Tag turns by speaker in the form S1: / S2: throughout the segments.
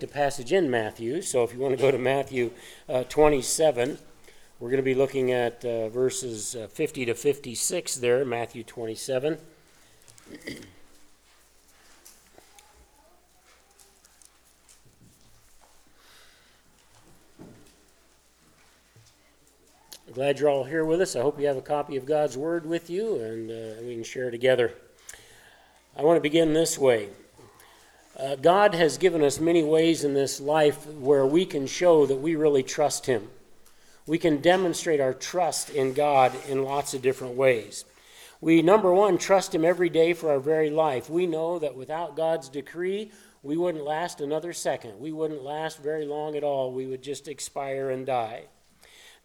S1: The passage in Matthew, so if you want to go to Matthew uh, 27, we're going to be looking at uh, verses uh, 50 to 56 there, Matthew 27. Glad you're all here with us. I hope you have a copy of God's Word with you and uh, we can share together. I want to begin this way. Uh, God has given us many ways in this life where we can show that we really trust Him. We can demonstrate our trust in God in lots of different ways. We, number one, trust Him every day for our very life. We know that without God's decree, we wouldn't last another second. We wouldn't last very long at all. We would just expire and die.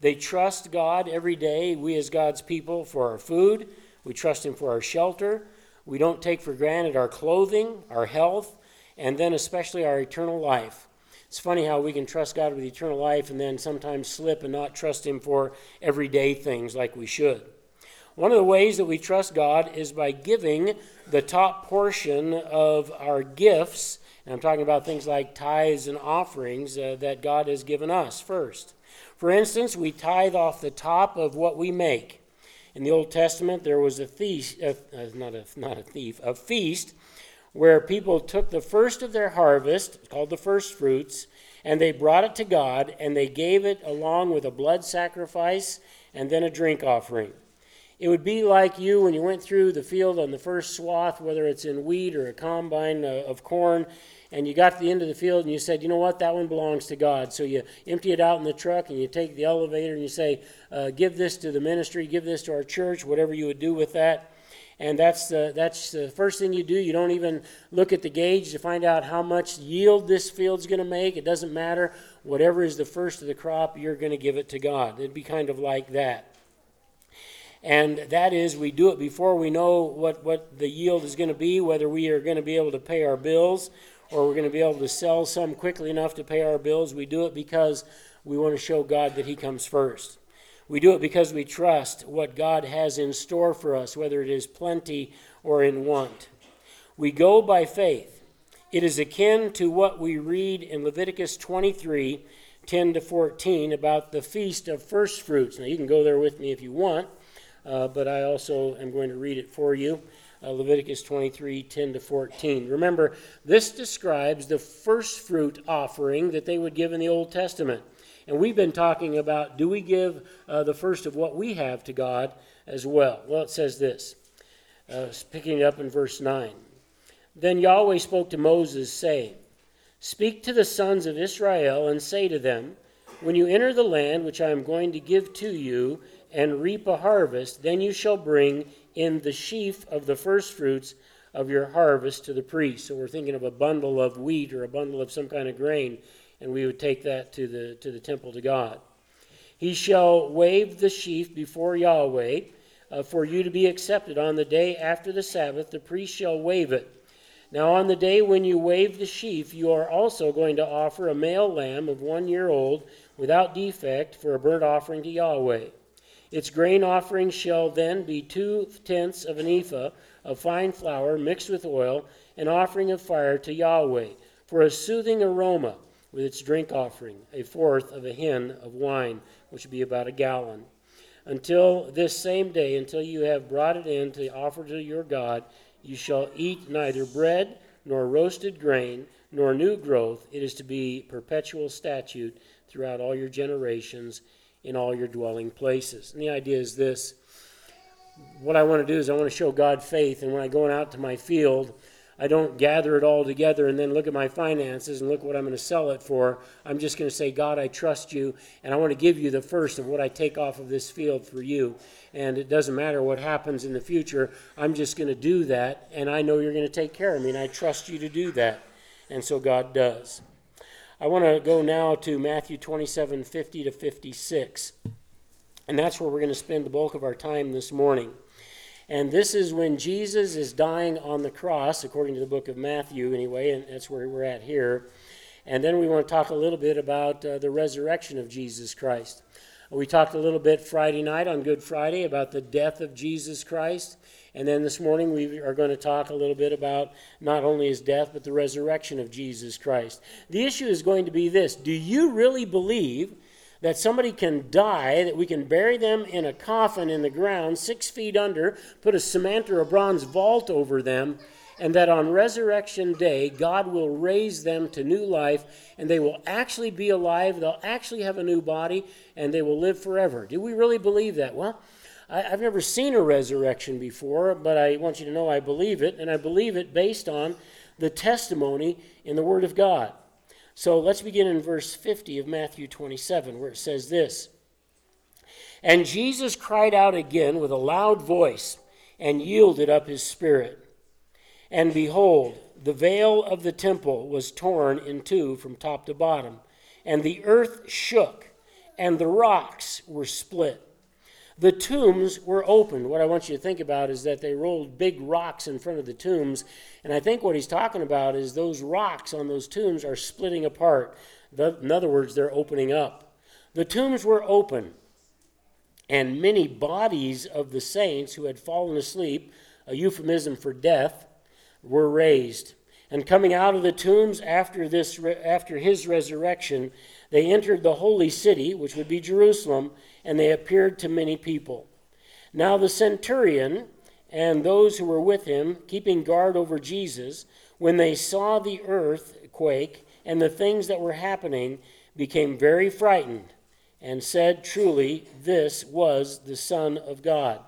S1: They trust God every day, we as God's people, for our food. We trust Him for our shelter. We don't take for granted our clothing, our health, and then especially our eternal life. It's funny how we can trust God with eternal life and then sometimes slip and not trust Him for everyday things like we should. One of the ways that we trust God is by giving the top portion of our gifts, and I'm talking about things like tithes and offerings uh, that God has given us first. For instance, we tithe off the top of what we make. In the Old Testament, there was a thief, uh, not, a, not a thief, a feast where people took the first of their harvest, called the first fruits, and they brought it to God, and they gave it along with a blood sacrifice and then a drink offering. It would be like you when you went through the field on the first swath, whether it's in wheat or a combine uh, of corn, and you got to the end of the field and you said, you know what, that one belongs to God. So you empty it out in the truck and you take the elevator and you say, uh, give this to the ministry, give this to our church, whatever you would do with that and that's the, that's the first thing you do. You don't even look at the gauge to find out how much yield this field's going to make. It doesn't matter. Whatever is the first of the crop, you're going to give it to God. It'd be kind of like that. And that is, we do it before we know what, what the yield is going to be, whether we are going to be able to pay our bills or we're going to be able to sell some quickly enough to pay our bills. We do it because we want to show God that He comes first. We do it because we trust what God has in store for us, whether it is plenty or in want. We go by faith. It is akin to what we read in Leviticus 23 10 to 14 about the feast of first fruits. Now, you can go there with me if you want, uh, but I also am going to read it for you. Uh, Leviticus 23 10 to 14. Remember, this describes the first fruit offering that they would give in the Old Testament. And we've been talking about do we give uh, the first of what we have to God as well? Well, it says this, uh, picking it up in verse 9. Then Yahweh spoke to Moses, saying, Speak to the sons of Israel and say to them, When you enter the land which I am going to give to you and reap a harvest, then you shall bring in the sheaf of the firstfruits of your harvest to the priest. So we're thinking of a bundle of wheat or a bundle of some kind of grain and we would take that to the, to the temple to God. He shall wave the sheaf before Yahweh uh, for you to be accepted. On the day after the Sabbath, the priest shall wave it. Now, on the day when you wave the sheaf, you are also going to offer a male lamb of one year old without defect for a burnt offering to Yahweh. Its grain offering shall then be two tenths of an ephah of fine flour mixed with oil, an offering of fire to Yahweh, for a soothing aroma with its drink offering, a fourth of a hin of wine, which would be about a gallon. Until this same day, until you have brought it in to offer to your God, you shall eat neither bread nor roasted grain nor new growth. It is to be perpetual statute throughout all your generations in all your dwelling places. And the idea is this what I want to do is I want to show God faith, and when I go out to my field, I don't gather it all together and then look at my finances and look what I'm going to sell it for. I'm just going to say, God, I trust you, and I want to give you the first of what I take off of this field for you. And it doesn't matter what happens in the future, I'm just going to do that, and I know you're going to take care of me, and I trust you to do that. And so God does. I want to go now to Matthew 27 50 to 56. And that's where we're going to spend the bulk of our time this morning. And this is when Jesus is dying on the cross, according to the book of Matthew, anyway, and that's where we're at here. And then we want to talk a little bit about uh, the resurrection of Jesus Christ. We talked a little bit Friday night on Good Friday about the death of Jesus Christ. And then this morning we are going to talk a little bit about not only his death, but the resurrection of Jesus Christ. The issue is going to be this Do you really believe that somebody can die, that we can bury them in a coffin in the ground, six feet under, put a cement or a bronze vault over them, and that on resurrection day, God will raise them to new life, and they will actually be alive, they'll actually have a new body, and they will live forever. Do we really believe that? Well, I, have never seen a resurrection before, but I want you to know I believe it, and I believe it based on the testimony in the Word of God. So let's begin in verse 50 of Matthew 27, where it says this And Jesus cried out again with a loud voice and yielded up his spirit. And behold, the veil of the temple was torn in two from top to bottom, and the earth shook, and the rocks were split. The tombs were opened. What I want you to think about is that they rolled big rocks in front of the tombs, and I think what he's talking about is those rocks on those tombs are splitting apart. in other words, they're opening up. The tombs were open, and many bodies of the saints who had fallen asleep, a euphemism for death, were raised. And coming out of the tombs after, this, after his resurrection, they entered the holy city, which would be Jerusalem, and they appeared to many people. Now the centurion and those who were with him, keeping guard over Jesus, when they saw the earth quake and the things that were happening, became very frightened and said, Truly, this was the Son of God.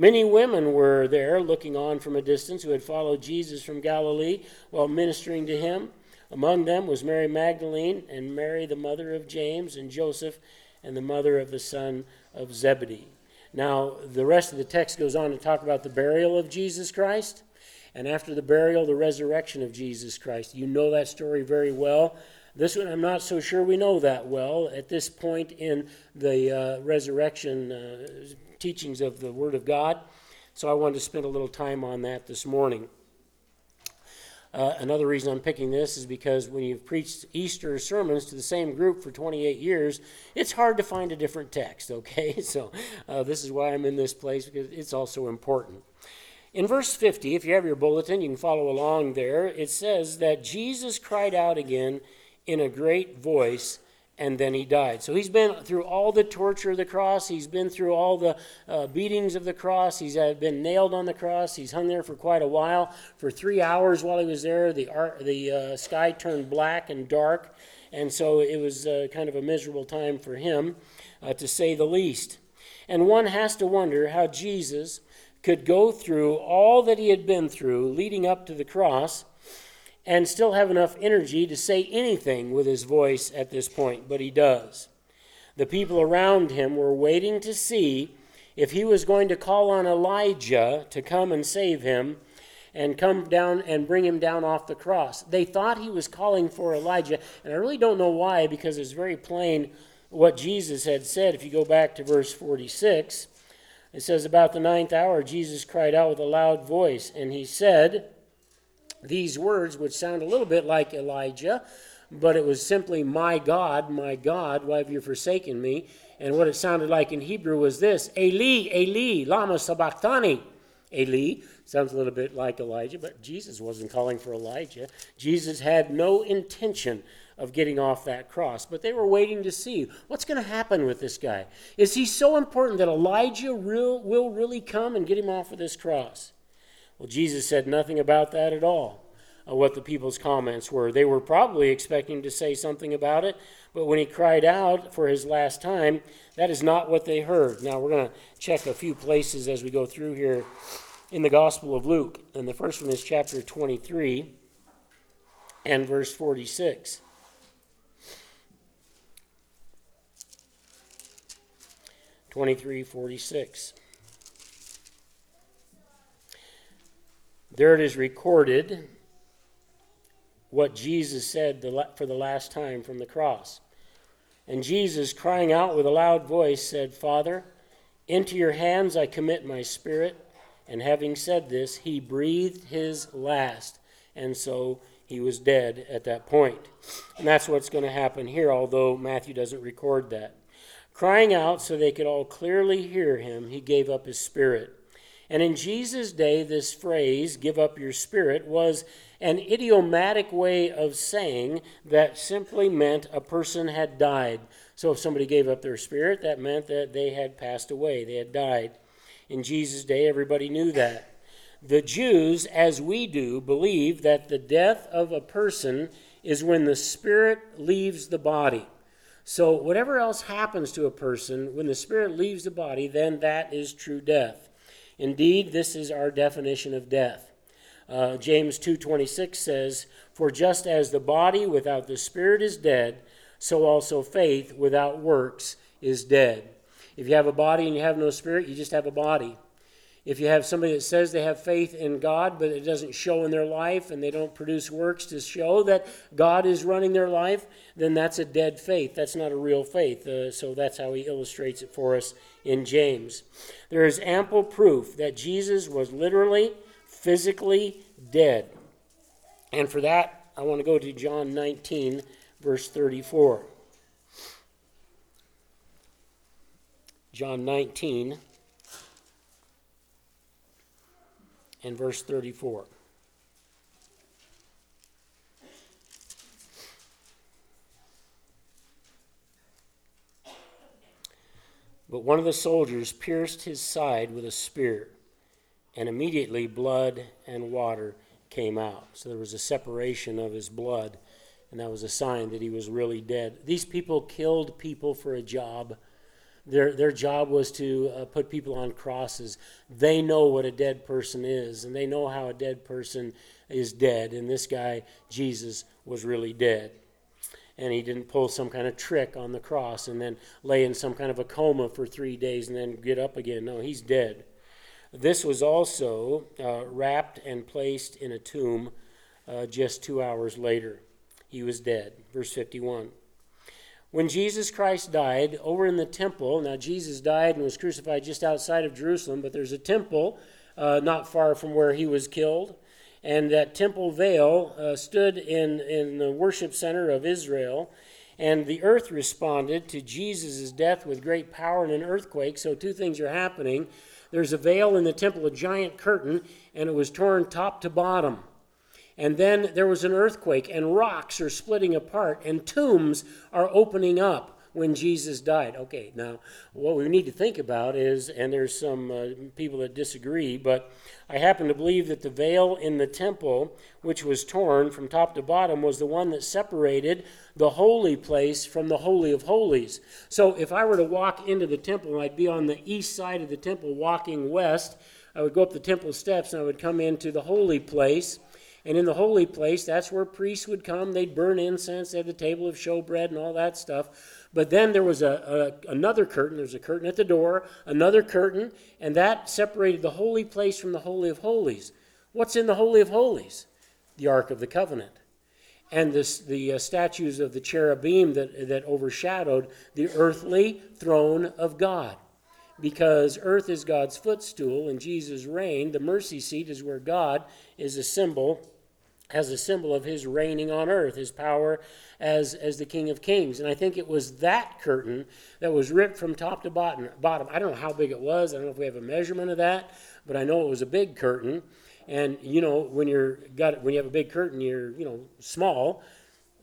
S1: Many women were there looking on from a distance who had followed Jesus from Galilee while ministering to him. Among them was Mary Magdalene and Mary, the mother of James and Joseph, and the mother of the son of Zebedee. Now, the rest of the text goes on to talk about the burial of Jesus Christ, and after the burial, the resurrection of Jesus Christ. You know that story very well. This one, I'm not so sure we know that well at this point in the uh, resurrection uh, teachings of the Word of God. So I wanted to spend a little time on that this morning. Uh, another reason I'm picking this is because when you've preached Easter sermons to the same group for 28 years, it's hard to find a different text, okay? So uh, this is why I'm in this place because it's also important. In verse 50, if you have your bulletin, you can follow along there. It says that Jesus cried out again in a great voice and then he died. So he's been through all the torture of the cross. He's been through all the uh, beatings of the cross. He's been nailed on the cross. He's hung there for quite a while. For three hours while he was there, the, the uh, sky turned black and dark. And so it was uh, kind of a miserable time for him, uh, to say the least. And one has to wonder how Jesus could go through all that he had been through leading up to the cross and still have enough energy to say anything with his voice at this point, but he does. The people around him were waiting to see if he was going to call on Elijah to come and save him and come down and bring him down off the cross. They thought he was calling for Elijah, and I really don't know why because it's very plain what Jesus had said. If you go back to verse 46, it says, About the ninth hour, Jesus cried out with a loud voice, and he said, these words, would sound a little bit like Elijah, but it was simply, My God, my God, why have you forsaken me? And what it sounded like in Hebrew was this Eli, Eli, Lama Sabachthani. Eli sounds a little bit like Elijah, but Jesus wasn't calling for Elijah. Jesus had no intention of getting off that cross, but they were waiting to see what's going to happen with this guy. Is he so important that Elijah will, will really come and get him off of this cross? Well, Jesus said nothing about that at all, uh, what the people's comments were. They were probably expecting to say something about it, but when he cried out for his last time, that is not what they heard. Now, we're going to check a few places as we go through here in the Gospel of Luke. And the first one is chapter 23 and verse 46. Twenty-three forty-six. There it is recorded what Jesus said for the last time from the cross. And Jesus, crying out with a loud voice, said, Father, into your hands I commit my spirit. And having said this, he breathed his last. And so he was dead at that point. And that's what's going to happen here, although Matthew doesn't record that. Crying out so they could all clearly hear him, he gave up his spirit. And in Jesus' day, this phrase, give up your spirit, was an idiomatic way of saying that simply meant a person had died. So if somebody gave up their spirit, that meant that they had passed away, they had died. In Jesus' day, everybody knew that. The Jews, as we do, believe that the death of a person is when the spirit leaves the body. So, whatever else happens to a person, when the spirit leaves the body, then that is true death. Indeed, this is our definition of death. Uh, James 2:26 says, "For just as the body without the spirit is dead, so also faith without works is dead." If you have a body and you have no spirit, you just have a body. If you have somebody that says they have faith in God, but it doesn't show in their life and they don't produce works to show that God is running their life, then that's a dead faith. That's not a real faith. Uh, so that's how he illustrates it for us in James. There is ample proof that Jesus was literally, physically dead. And for that, I want to go to John 19, verse 34. John 19 and verse 34. But one of the soldiers pierced his side with a spear, and immediately blood and water came out. So there was a separation of his blood, and that was a sign that he was really dead. These people killed people for a job. Their, their job was to uh, put people on crosses. They know what a dead person is, and they know how a dead person is dead. And this guy, Jesus, was really dead. And he didn't pull some kind of trick on the cross and then lay in some kind of a coma for three days and then get up again. No, he's dead. This was also uh, wrapped and placed in a tomb uh, just two hours later. He was dead. Verse 51. When Jesus Christ died over in the temple, now Jesus died and was crucified just outside of Jerusalem, but there's a temple uh, not far from where he was killed. And that temple veil uh, stood in, in the worship center of Israel. And the earth responded to Jesus' death with great power and an earthquake. So, two things are happening. There's a veil in the temple, a giant curtain, and it was torn top to bottom. And then there was an earthquake, and rocks are splitting apart, and tombs are opening up when Jesus died. Okay, now what we need to think about is, and there's some uh, people that disagree, but I happen to believe that the veil in the temple, which was torn from top to bottom, was the one that separated the holy place from the Holy of Holies. So if I were to walk into the temple, I'd be on the east side of the temple walking west. I would go up the temple steps and I would come into the holy place and in the holy place, that's where priests would come. They'd burn incense, they had the table of showbread and all that stuff. But then there was a, a, another curtain. There's a curtain at the door, another curtain, and that separated the holy place from the Holy of Holies. What's in the Holy of Holies? The Ark of the Covenant. And this, the uh, statues of the cherubim that, that overshadowed the earthly throne of God because earth is God's footstool and Jesus reigned. The mercy seat is where God is a symbol as a symbol of his reigning on earth, his power as, as the King of Kings. And I think it was that curtain that was ripped from top to bottom. bottom. I don't know how big it was. I don't know if we have a measurement of that, but I know it was a big curtain. And you know, when you're got when you have a big curtain, you're you know small.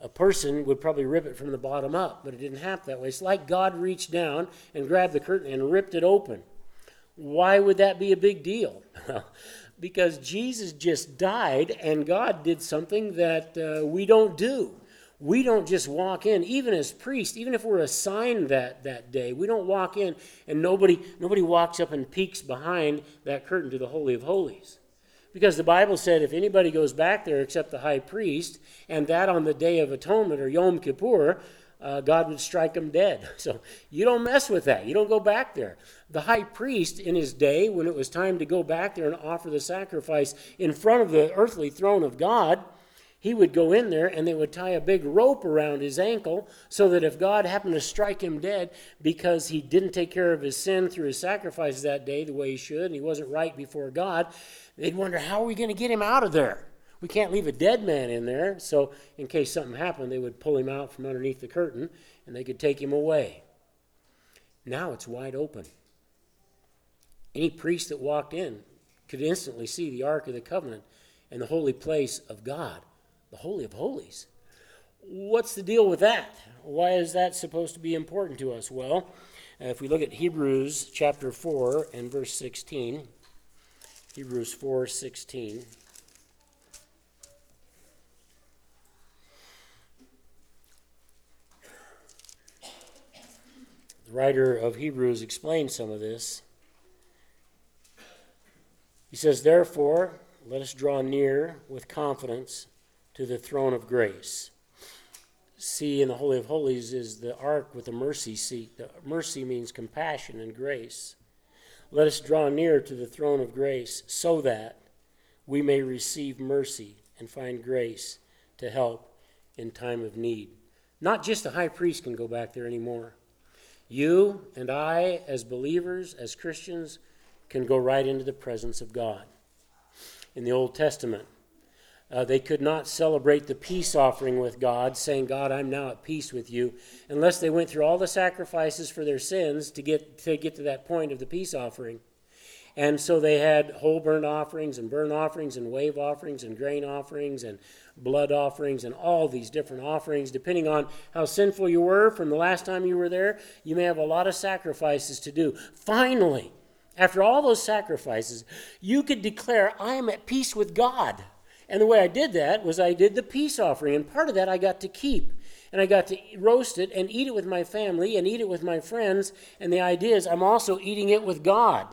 S1: A person would probably rip it from the bottom up, but it didn't happen that way. It's like God reached down and grabbed the curtain and ripped it open. Why would that be a big deal? because Jesus just died and God did something that uh, we don't do. We don't just walk in, even as priests, even if we're assigned that, that day, we don't walk in and nobody, nobody walks up and peeks behind that curtain to the Holy of Holies. Because the Bible said if anybody goes back there except the high priest, and that on the Day of Atonement or Yom Kippur, uh, God would strike him dead. So you don't mess with that. You don't go back there. The high priest, in his day, when it was time to go back there and offer the sacrifice in front of the earthly throne of God, he would go in there and they would tie a big rope around his ankle so that if God happened to strike him dead because he didn't take care of his sin through his sacrifice that day the way he should and he wasn't right before God, they'd wonder, how are we going to get him out of there? We can't leave a dead man in there. So, in case something happened, they would pull him out from underneath the curtain and they could take him away. Now it's wide open. Any priest that walked in could instantly see the Ark of the Covenant and the holy place of God, the Holy of Holies. What's the deal with that? Why is that supposed to be important to us? Well, if we look at Hebrews chapter 4 and verse 16, Hebrews 4 16. Writer of Hebrews explains some of this. He says, Therefore, let us draw near with confidence to the throne of grace. See, in the Holy of Holies is the ark with the mercy seat. The mercy means compassion and grace. Let us draw near to the throne of grace so that we may receive mercy and find grace to help in time of need. Not just the high priest can go back there anymore. You and I, as believers, as Christians, can go right into the presence of God. In the Old Testament, uh, they could not celebrate the peace offering with God, saying, God, I'm now at peace with you, unless they went through all the sacrifices for their sins to get to, get to that point of the peace offering. And so they had whole burnt offerings and burnt offerings and wave offerings and grain offerings and blood offerings and all these different offerings. Depending on how sinful you were from the last time you were there, you may have a lot of sacrifices to do. Finally, after all those sacrifices, you could declare, I am at peace with God. And the way I did that was I did the peace offering, and part of that I got to keep. And I got to roast it and eat it with my family and eat it with my friends. And the idea is I'm also eating it with God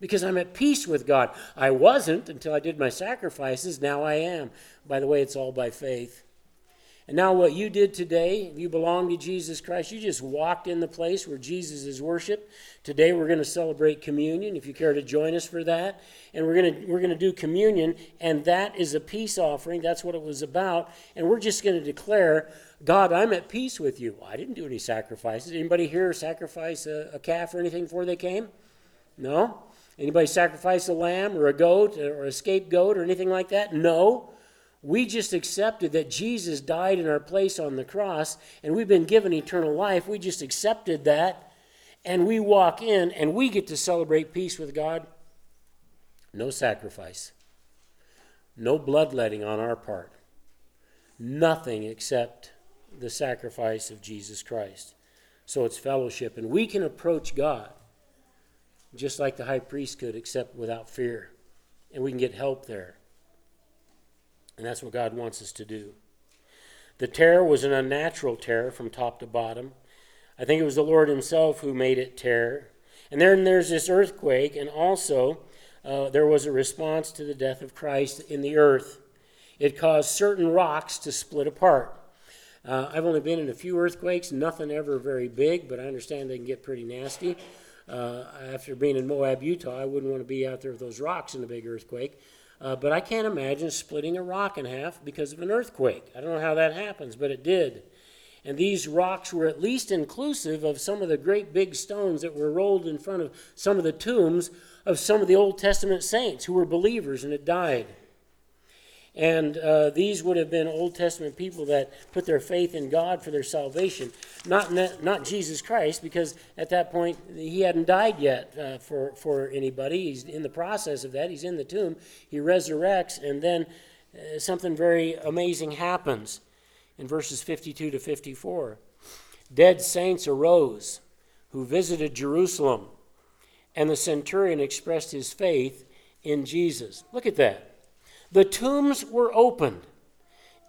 S1: because I'm at peace with God. I wasn't until I did my sacrifices. Now I am. By the way, it's all by faith. And now, what you did today, you belong to Jesus Christ. You just walked in the place where Jesus is worshiped. Today, we're going to celebrate communion. If you care to join us for that, and we're going to we're going to do communion, and that is a peace offering. That's what it was about. And we're just going to declare, God, I'm at peace with you. I didn't do any sacrifices. Anybody here sacrifice a, a calf or anything before they came? No. Anybody sacrifice a lamb or a goat or a scapegoat or anything like that? No. We just accepted that Jesus died in our place on the cross and we've been given eternal life. We just accepted that and we walk in and we get to celebrate peace with God. No sacrifice, no bloodletting on our part, nothing except the sacrifice of Jesus Christ. So it's fellowship, and we can approach God just like the high priest could, except without fear. And we can get help there. And that's what God wants us to do. The terror was an unnatural terror from top to bottom. I think it was the Lord Himself who made it terror. And then there's this earthquake, and also uh, there was a response to the death of Christ in the earth. It caused certain rocks to split apart. Uh, I've only been in a few earthquakes, nothing ever very big, but I understand they can get pretty nasty. Uh, after being in Moab, Utah, I wouldn't want to be out there with those rocks in a big earthquake. Uh, but I can't imagine splitting a rock in half because of an earthquake. I don't know how that happens, but it did. And these rocks were at least inclusive of some of the great big stones that were rolled in front of some of the tombs of some of the Old Testament saints who were believers and had died. And uh, these would have been Old Testament people that put their faith in God for their salvation, not, not Jesus Christ, because at that point he hadn't died yet uh, for, for anybody. He's in the process of that. He's in the tomb. He resurrects, and then uh, something very amazing happens in verses 52 to 54. Dead saints arose who visited Jerusalem, and the centurion expressed his faith in Jesus. Look at that. The tombs were opened,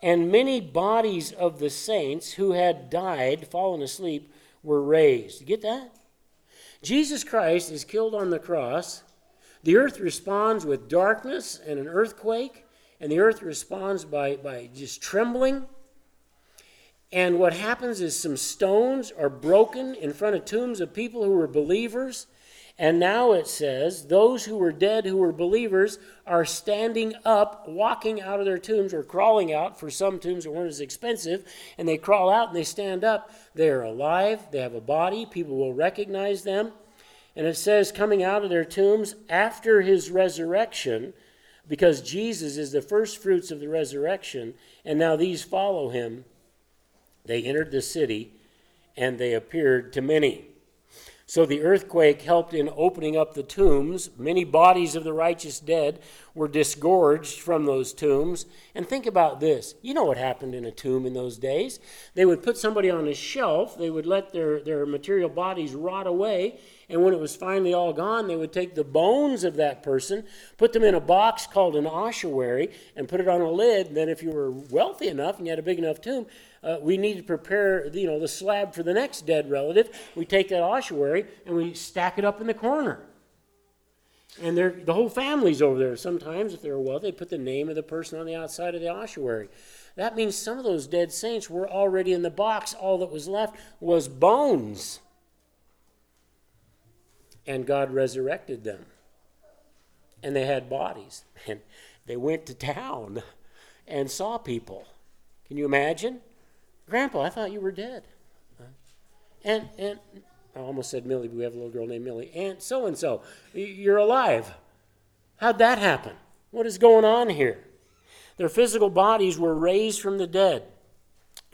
S1: and many bodies of the saints who had died, fallen asleep, were raised. You get that? Jesus Christ is killed on the cross. The earth responds with darkness and an earthquake, and the earth responds by, by just trembling. And what happens is some stones are broken in front of tombs of people who were believers, and now it says, those who were dead, who were believers, are standing up, walking out of their tombs, or crawling out. For some tombs that weren't as expensive, and they crawl out and they stand up. They are alive, they have a body, people will recognize them. And it says, coming out of their tombs after his resurrection, because Jesus is the first fruits of the resurrection, and now these follow him. They entered the city, and they appeared to many. So the earthquake helped in opening up the tombs. Many bodies of the righteous dead were disgorged from those tombs. And think about this. You know what happened in a tomb in those days. They would put somebody on a shelf, they would let their, their material bodies rot away, and when it was finally all gone, they would take the bones of that person, put them in a box called an ossuary, and put it on a lid. And then, if you were wealthy enough and you had a big enough tomb, uh, we need to prepare, you know, the slab for the next dead relative. We take that ossuary and we stack it up in the corner. And the whole family's over there. Sometimes, if they're wealthy, they put the name of the person on the outside of the ossuary. That means some of those dead saints were already in the box. All that was left was bones and God resurrected them. And they had bodies. And they went to town and saw people. Can you imagine? Grandpa, I thought you were dead. And, and I almost said Millie, but we have a little girl named Millie. And so and so, you're alive. How'd that happen? What is going on here? Their physical bodies were raised from the dead.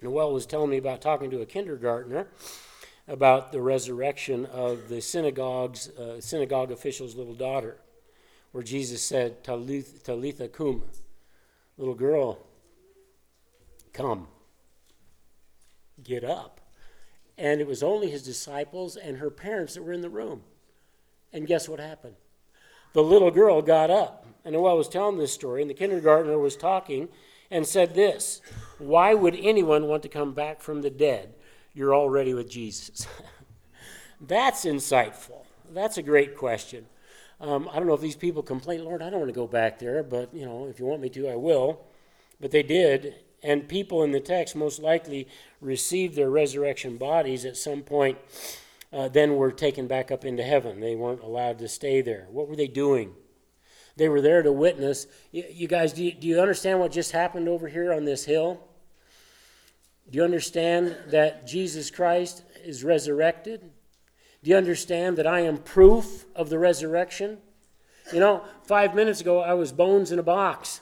S1: Noel was telling me about talking to a kindergartner about the resurrection of the synagogue's uh, synagogue official's little daughter, where Jesus said, Talitha cum, little girl, come, get up. And it was only his disciples and her parents that were in the room. And guess what happened? The little girl got up. And while I was telling this story, and the kindergartner was talking and said this Why would anyone want to come back from the dead? you're already with Jesus? That's insightful. That's a great question. Um, I don't know if these people complain, Lord, I don't want to go back there, but you know, if you want me to, I will. But they did, and people in the text most likely received their resurrection bodies at some point, uh, then were taken back up into heaven. They weren't allowed to stay there. What were they doing? They were there to witness. You, guys, do you understand what just happened over here on this hill? Do you understand that Jesus Christ is resurrected? Do you understand that I am proof of the resurrection? You know, five minutes ago I was bones in a box.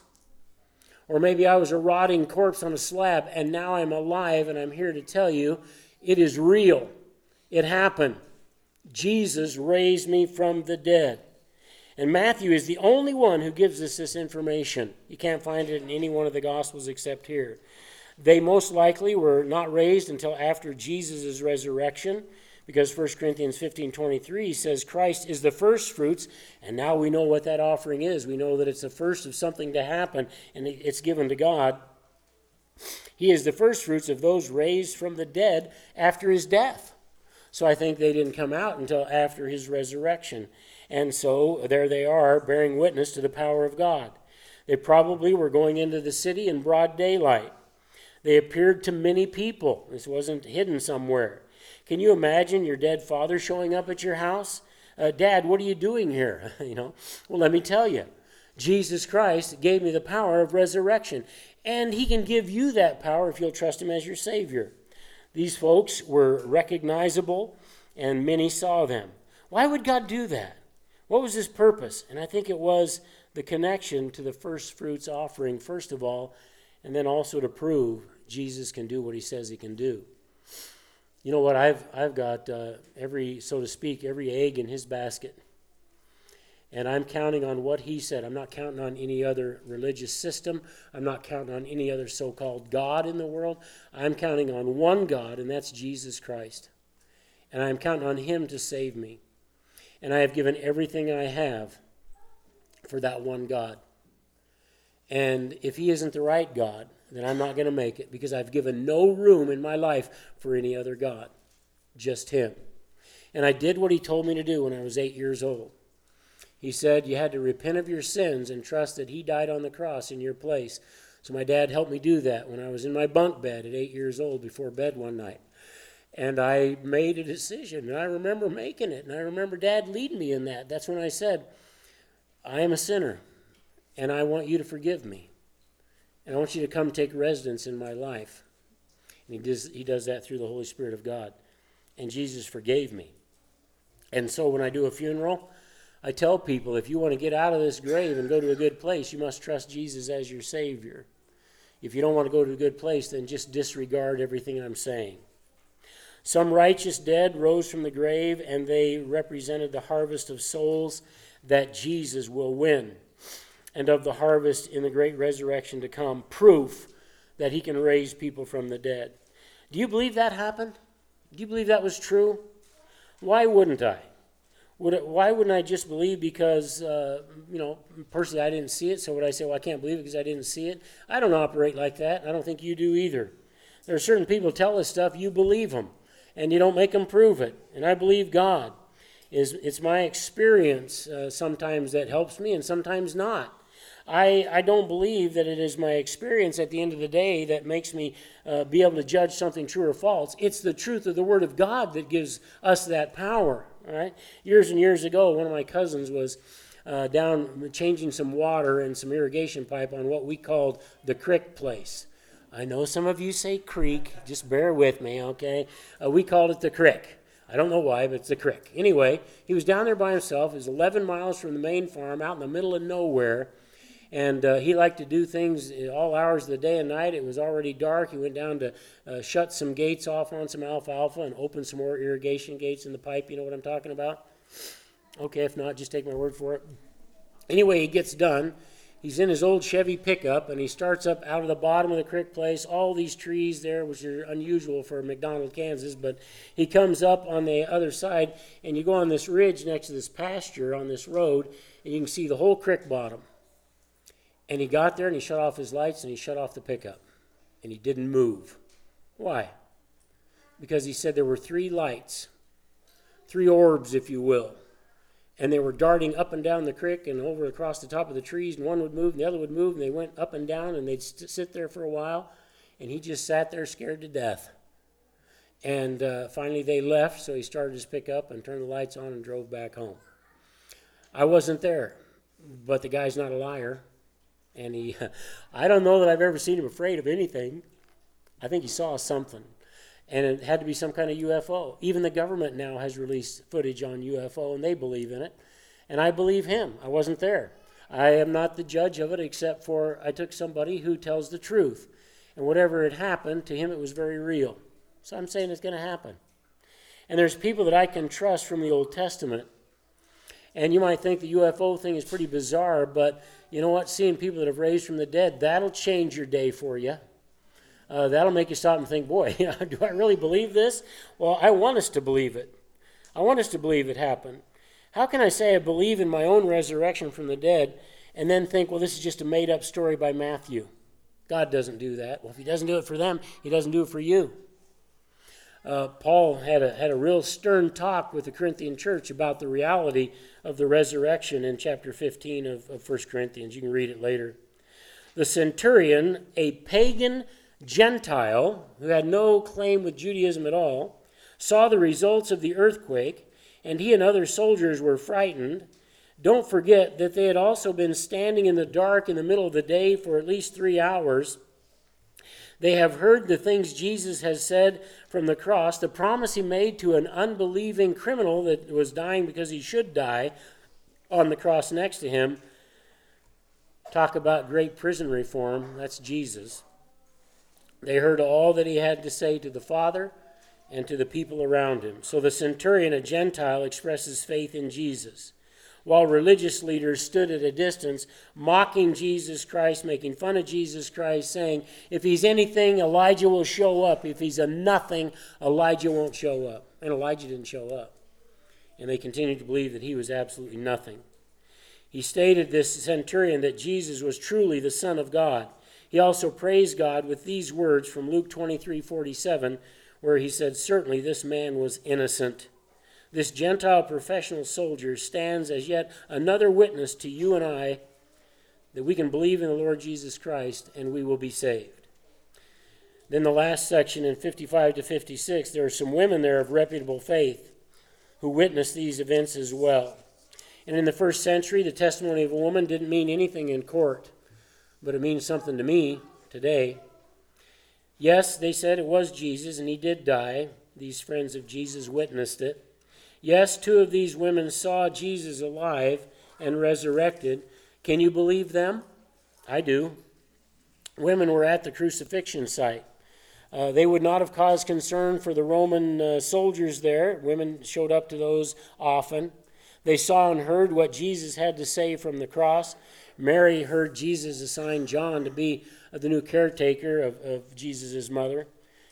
S1: Or maybe I was a rotting corpse on a slab, and now I'm alive, and I'm here to tell you it is real. It happened. Jesus raised me from the dead. And Matthew is the only one who gives us this information. You can't find it in any one of the Gospels except here. They most likely were not raised until after Jesus' resurrection, because 1 Corinthians 15 23 says Christ is the first fruits, and now we know what that offering is. We know that it's the first of something to happen, and it's given to God. He is the first fruits of those raised from the dead after his death. So I think they didn't come out until after his resurrection. And so there they are, bearing witness to the power of God. They probably were going into the city in broad daylight. They appeared to many people. This wasn't hidden somewhere. Can you imagine your dead father showing up at your house? Uh, Dad, what are you doing here? you know, well, let me tell you. Jesus Christ gave me the power of resurrection, and He can give you that power if you'll trust Him as your Savior. These folks were recognizable, and many saw them. Why would God do that? What was His purpose? And I think it was the connection to the first fruits offering, first of all, and then also to prove Jesus can do what he says he can do. You know what? I've, I've got uh, every, so to speak, every egg in his basket. And I'm counting on what he said. I'm not counting on any other religious system. I'm not counting on any other so called God in the world. I'm counting on one God, and that's Jesus Christ. And I'm counting on him to save me. And I have given everything I have for that one God. And if he isn't the right God, then I'm not going to make it because I've given no room in my life for any other God, just Him. And I did what He told me to do when I was eight years old. He said you had to repent of your sins and trust that He died on the cross in your place. So my dad helped me do that when I was in my bunk bed at eight years old before bed one night. And I made a decision, and I remember making it, and I remember dad leading me in that. That's when I said, I am a sinner, and I want you to forgive me. And I want you to come take residence in my life. And he does, he does that through the Holy Spirit of God. And Jesus forgave me. And so when I do a funeral, I tell people if you want to get out of this grave and go to a good place, you must trust Jesus as your Savior. If you don't want to go to a good place, then just disregard everything I'm saying. Some righteous dead rose from the grave, and they represented the harvest of souls that Jesus will win, and of the harvest in the great resurrection to come, proof that he can raise people from the dead. Do you believe that happened? Do you believe that was true? Why wouldn't I? Would it, why wouldn't I just believe because, uh, you know, personally I didn't see it, so would I say, well, I can't believe it because I didn't see it? I don't operate like that. I don't think you do either. There are certain people tell us stuff, you believe them and you don't make them prove it. And I believe God. Is, it's my experience uh, sometimes that helps me and sometimes not. I, I don't believe that it is my experience at the end of the day that makes me uh, be able to judge something true or false. It's the truth of the Word of God that gives us that power. All right? Years and years ago, one of my cousins was uh, down changing some water and some irrigation pipe on what we called the crick place. I know some of you say creek, just bear with me, okay? Uh, we called it the crick. I don't know why, but it's the crick. Anyway, he was down there by himself. It was 11 miles from the main farm, out in the middle of nowhere. And uh, he liked to do things all hours of the day and night. It was already dark. He went down to uh, shut some gates off on some alfalfa and open some more irrigation gates in the pipe. You know what I'm talking about? Okay, if not, just take my word for it. Anyway, he gets done he's in his old Chevy pickup and he starts up out of the bottom of the creek place, all these trees there, which are unusual for McDonald, Kansas, but he comes up on the other side and you go on this ridge next to this pasture on this road and you can see the whole creek bottom. And he got there and he shut off his lights and he shut off the pickup and he didn't move. Why? Because he said there were three lights, three orbs, if you will and they were darting up and down the creek and over across the top of the trees, and one would move and the other would move, and they went up and down, and they'd st- sit there for a while, and he just sat there scared to death. And uh, finally, they left, so he started his pickup and turned the lights on and drove back home. I wasn't there, but the guy's not a liar, and he, I don't know that I've ever seen him afraid of anything. I think he saw something and it had to be some kind of UFO. Even the government now has released footage on UFO, and they believe in it. And I believe him. I wasn't there. I am not the judge of it, except for I took somebody who tells the truth. And whatever had happened, to him it was very real. So I'm saying it's going to happen. And there's people that I can trust from the Old Testament. And you might think the UFO thing is pretty bizarre, but you know what? Seeing people that have raised from the dead, that'll change your day for you uh, that'll make you stop and think, boy, do I really believe this? Well, I want us to believe it. I want us to believe it happened. How can I say I believe in my own resurrection from the dead and then think, well, this is just a made up story by Matthew? God doesn't do that. Well, if He doesn't do it for them, He doesn't do it for you. Uh, Paul had a, had a real stern talk with the Corinthian church about the reality of the resurrection in chapter 15 of, of 1 Corinthians. You can read it later. The centurion, a pagan Gentile, who had no claim with Judaism at all, saw the results of the earthquake, and he and other soldiers were frightened. Don't forget that they had also been standing in the dark in the middle of the day for at least three hours. They have heard the things Jesus has said from the cross, the promise he made to an unbelieving criminal that was dying because he should die on the cross next to him. Talk about great prison reform. That's Jesus. They heard all that he had to say to the Father and to the people around him. So the centurion, a Gentile, expresses faith in Jesus, while religious leaders stood at a distance, mocking Jesus Christ, making fun of Jesus Christ, saying, If he's anything, Elijah will show up. If he's a nothing, Elijah won't show up. And Elijah didn't show up. And they continued to believe that he was absolutely nothing. He stated, this centurion, that Jesus was truly the Son of God he also praised God with these words from Luke 23 47, where he said, Certainly this man was innocent. This Gentile professional soldier stands as yet another witness to you and I that we can believe in the Lord Jesus Christ and we will be saved. Then the last section in 55 to 56, there are some women there of reputable faith who witnessed these events as well. And in the first century, the testimony of a woman didn't mean anything in court but it means something to me today. Yes, they said it was Jesus and he did die. These friends of Jesus witnessed it. Yes, two of these women saw Jesus alive and resurrected. Can you believe them? I do. Women were at the crucifixion site. Uh, they would not have caused concern for the Roman uh, soldiers there. Women showed up to those often. They saw and heard what Jesus had to say from the cross. Mary heard Jesus assign John to be the new caretaker of, of Jesus' mother.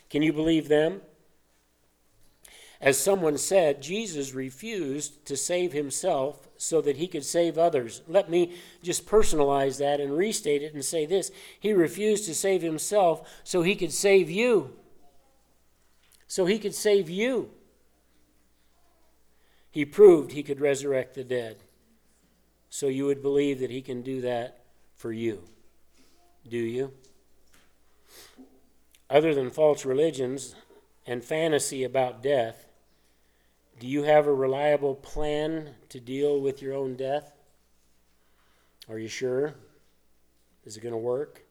S1: Can you believe them? As someone said, Jesus refused to save himself so that he could save others. Let me just personalize that and restate it and say this He refused to save himself so he could save you. So he could save you. He proved he could resurrect the dead. So you would believe that he can do that for you. Do you? Other than false religions and fantasy about death, do you have a reliable plan to deal with your own death? Are you sure? Is it going to work?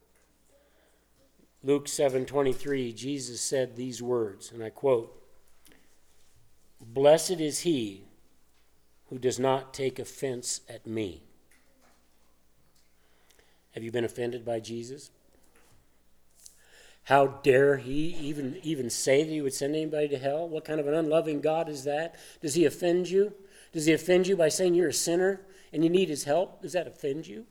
S1: Luke 7:23 Jesus said these words and I quote Blessed is he who does not take offense at me. Have you been offended by Jesus? How dare he even, even say that he would send anybody to hell? What kind of an unloving God is that? Does he offend you? Does he offend you by saying you're a sinner and you need his help? Does that offend you?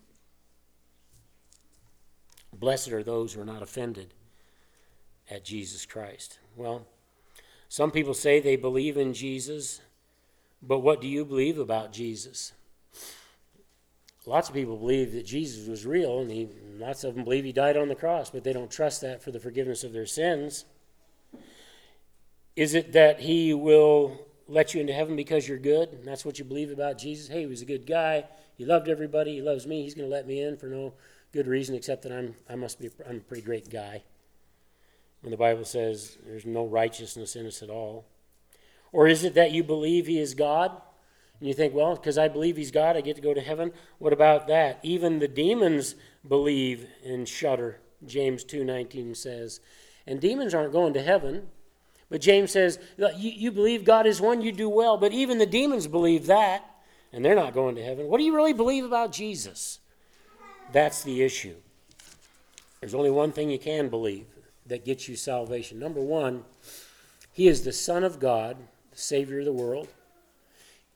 S1: Blessed are those who are not offended at Jesus Christ. Well, some people say they believe in Jesus, but what do you believe about Jesus? Lots of people believe that Jesus was real, and he, lots of them believe he died on the cross, but they don't trust that for the forgiveness of their sins. Is it that he will let you into heaven because you're good? And that's what you believe about Jesus? Hey, he was a good guy. He loved everybody. He loves me. He's going to let me in for no good reason except that I'm, I must be, I'm a pretty great guy. When the Bible says there's no righteousness in us at all. Or is it that you believe he is God? And you think, well, because I believe he's God, I get to go to heaven. What about that? Even the demons believe and shudder, James 2.19 says. And demons aren't going to heaven. But James says, you, you believe God is one, you do well. But even the demons believe that, and they're not going to heaven. What do you really believe about Jesus? That's the issue. There's only one thing you can believe that gets you salvation. Number one, he is the Son of God, the Savior of the world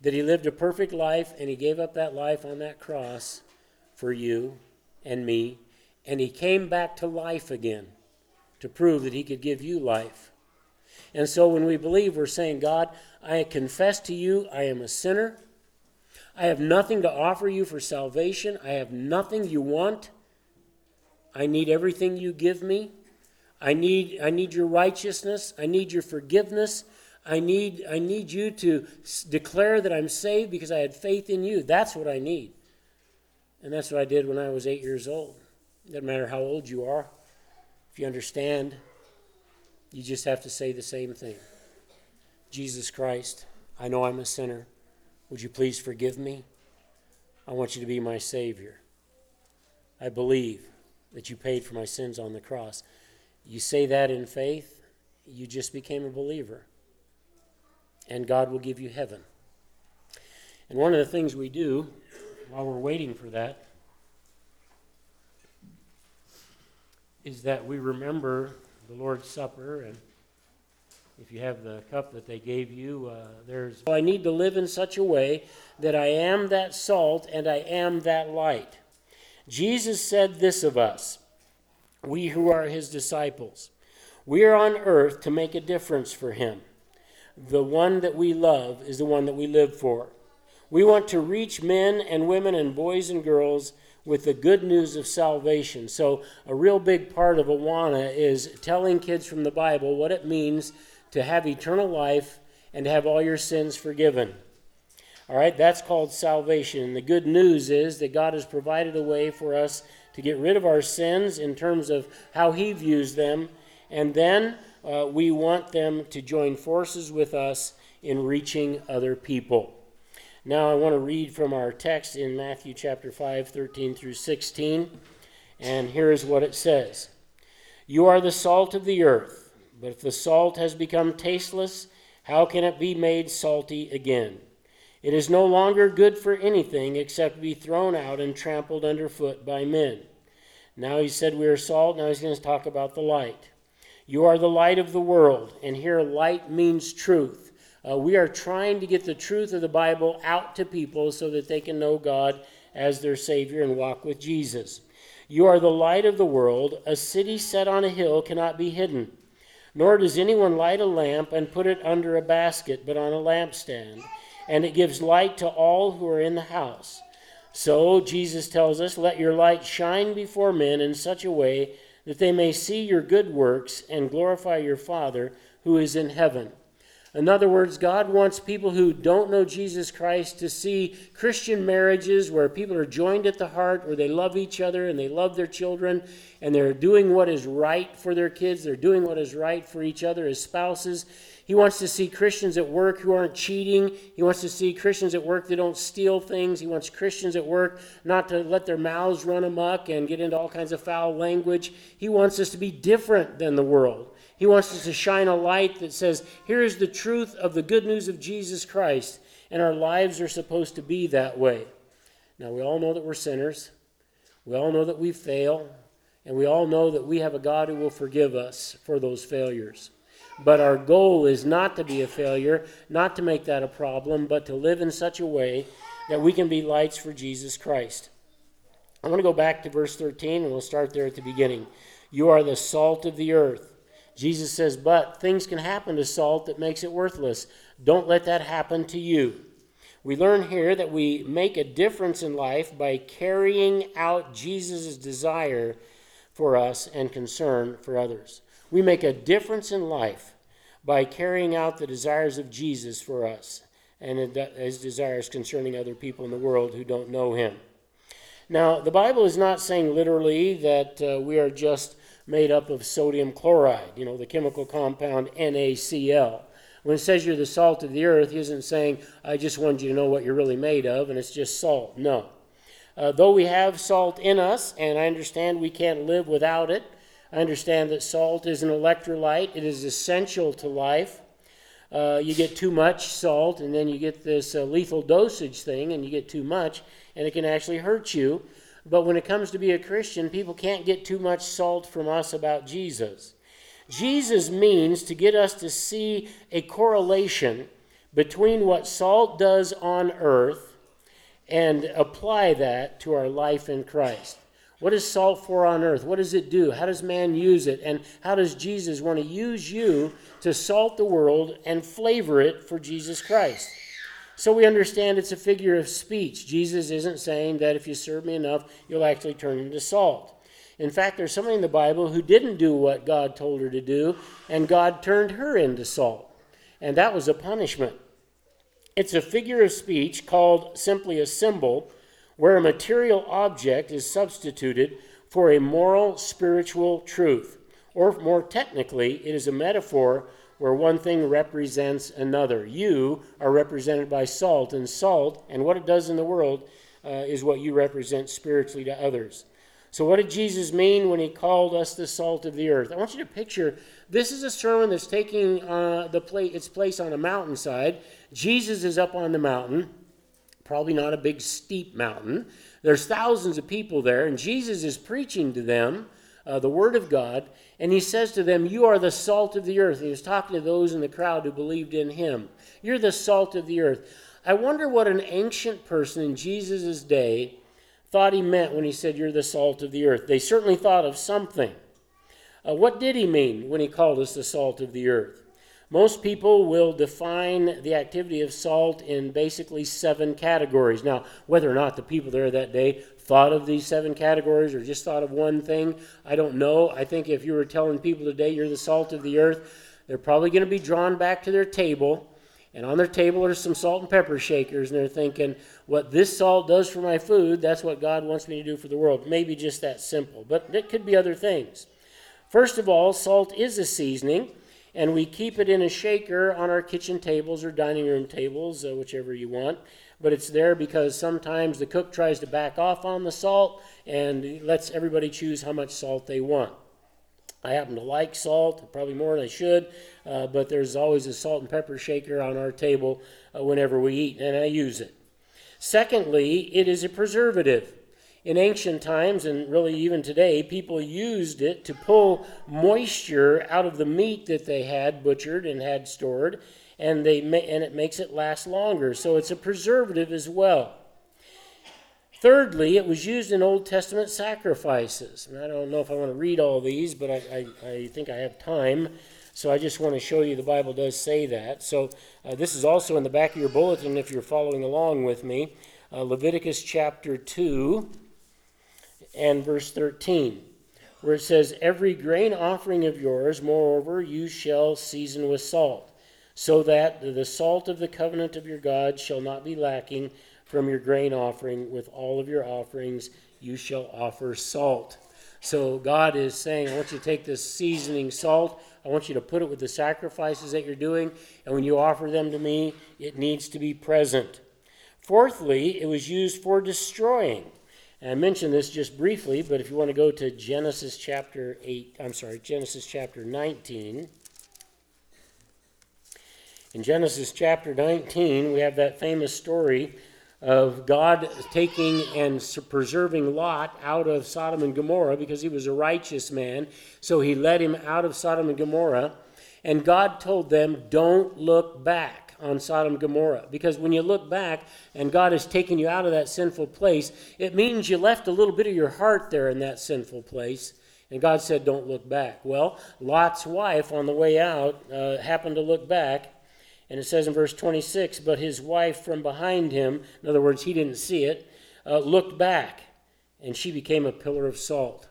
S1: that he lived a perfect life and he gave up that life on that cross for you and me, and he came back to life again to prove that he could give you life. And so when we believe, we're saying, God, I confess to you I am a sinner. I have nothing to offer you for salvation. I have nothing you want. I need everything you give me. I need, I need your righteousness. I need your forgiveness. I need, I need you to declare that I'm saved because I had faith in you. That's what I need. And that's what I did when I was eight years old. Doesn't matter how old you are. If you understand, you just have to say the same thing Jesus Christ, I know I'm a sinner. Would you please forgive me? I want you to be my Savior. I believe that you paid for my sins on the cross. You say that in faith, you just became a believer and God will give you heaven. And one of the things we do while we're waiting for that is that we remember the Lord's Supper and if you have the cup that they gave you, uh, there's. I need to live in such a way that I am that salt and I am that light. Jesus said this of us, we who are his disciples. We are on earth to make a difference for him the one that we love is the one that we live for. We want to reach men and women and boys and girls with the good news of salvation. So, a real big part of Awana is telling kids from the Bible what it means to have eternal life and to have all your sins forgiven. All right, that's called salvation. And the good news is that God has provided a way for us to get rid of our sins in terms of how He views them. And then uh, we want them to join forces with us in reaching other people. Now, I want to read from our text in Matthew chapter 5, 13 through 16. And here is what it says You are the salt of the earth, but if the salt has become tasteless, how can it be made salty again? It is no longer good for anything except to be thrown out and trampled underfoot by men. Now he said we are salt, now he's going to talk about the light. You are the light of the world, and here light means truth. Uh, we are trying to get the truth of the Bible out to people so that they can know God as their Savior and walk with Jesus. You are the light of the world. A city set on a hill cannot be hidden. Nor does anyone light a lamp and put it under a basket, but on a lampstand, and it gives light to all who are in the house. So, Jesus tells us, Let your light shine before men in such a way that they may see your good works and glorify your Father who is in heaven. In other words, God wants people who don't know Jesus Christ to see Christian marriages where people are joined at the heart, where they love each other and they love their children, and they're doing what is right for their kids, they're doing what is right for each other as spouses. He wants to see Christians at work who aren't cheating. He wants to see Christians at work that don't steal things. He wants Christians at work not to let their mouths run amok and get into all kinds of foul language. He wants us to be different than the world. He wants us to shine a light that says, here is the truth of the good news of Jesus Christ, and our lives are supposed to be that way. Now, we all know that we're sinners. We all know that we fail, and we all know that we have a God who will forgive us for those failures. But our goal is not to be a failure, not to make that a problem, but to live in such a way that we can be lights for Jesus Christ. I want to go back to verse 13, and we'll start there at the beginning. You are the salt of the earth. Jesus says, But things can happen to salt that makes it worthless. Don't let that happen to you. We learn here that we make a difference in life by carrying out Jesus' desire for us and concern for others. We make a difference in life by carrying out the desires of Jesus for us and his desires concerning other people in the world who don't know him. Now, the Bible is not saying literally that uh, we are just made up of sodium chloride, you know, the chemical compound NaCl. When it says you're the salt of the earth, he isn't saying, I just wanted you to know what you're really made of, and it's just salt. No. Uh, though we have salt in us, and I understand we can't live without it, I understand that salt is an electrolyte, it is essential to life. Uh, you get too much salt, and then you get this uh, lethal dosage thing, and you get too much, and it can actually hurt you. But when it comes to be a Christian, people can't get too much salt from us about Jesus. Jesus means to get us to see a correlation between what salt does on earth and apply that to our life in Christ. What is salt for on earth? What does it do? How does man use it? And how does Jesus want to use you to salt the world and flavor it for Jesus Christ? So we understand it's a figure of speech. Jesus isn't saying that if you serve me enough, you'll actually turn into salt. In fact, there's somebody in the Bible who didn't do what God told her to do, and God turned her into salt. And that was a punishment. It's a figure of speech called simply a symbol, where a material object is substituted for a moral, spiritual truth. Or more technically, it is a metaphor where one thing represents another. You are represented by salt, and salt, and what it does in the world, uh, is what you represent spiritually to others. So, what did Jesus mean when he called us the salt of the earth? I want you to picture this is a sermon that's taking uh, the pla- its place on a mountainside. Jesus is up on the mountain, probably not a big steep mountain. There's thousands of people there, and Jesus is preaching to them uh, the Word of God, and he says to them, You are the salt of the earth. He was talking to those in the crowd who believed in him. You're the salt of the earth. I wonder what an ancient person in Jesus' day thought he meant when he said, You're the salt of the earth. They certainly thought of something. Uh, what did he mean when he called us the salt of the earth? Most people will define the activity of salt in basically seven categories. Now, whether or not the people there that day thought of these seven categories or just thought of one thing, I don't know. I think if you were telling people today you're the salt of the earth, they're probably going to be drawn back to their table. And on their table are some salt and pepper shakers, and they're thinking, what this salt does for my food, that's what God wants me to do for the world. Maybe just that simple, but it could be other things. First of all, salt is a seasoning and we keep it in a shaker on our kitchen tables or dining room tables, uh, whichever you want. But it's there because sometimes the cook tries to back off on the salt and lets everybody choose how much salt they want. I happen to like salt, probably more than I should, uh, but there's always a salt and pepper shaker on our table uh, whenever we eat, and I use it. Secondly, it is a preservative. in ancient times, and really even today, people used it to pull moisture out of the meat that they had butchered and had stored, and, they ma- and it makes it last longer. So it's a preservative as well. Thirdly, it was used in Old Testament sacrifices. And I don't know if I want to read all these, but I, I, I think I have time. So I just want to show you the Bible does say that. So uh, this is also in the back of your bulletin if you're following along with me. Uh, Leviticus chapter 2 and verse 13, where it says, Every grain offering of yours, moreover, you shall season with salt, so that the salt of the covenant of your God shall not be lacking from your grain offering. With all of your offerings, you shall offer salt. So God is saying, I want you to take this seasoning salt. I want you to put it with the sacrifices that you're doing. And when you offer them to me, it needs to be present. Fourthly, it was used for destroying. And I mentioned this just briefly, but if you want to go to Genesis chapter 8, I'm sorry, Genesis chapter 19. In Genesis chapter 19, we have that famous story of God taking and preserving Lot out of Sodom and Gomorrah because he was a righteous man. So he led him out of Sodom and Gomorrah. And God told them, Don't look back on Sodom and Gomorrah. Because when you look back and God has taken you out of that sinful place, it means you left a little bit of your heart there in that sinful place. And God said, Don't look back. Well, Lot's wife on the way out uh, happened to look back and it says in verse 26 But his wife from behind him, in other words, he didn't see it, uh, looked back, and she became a pillar of salt.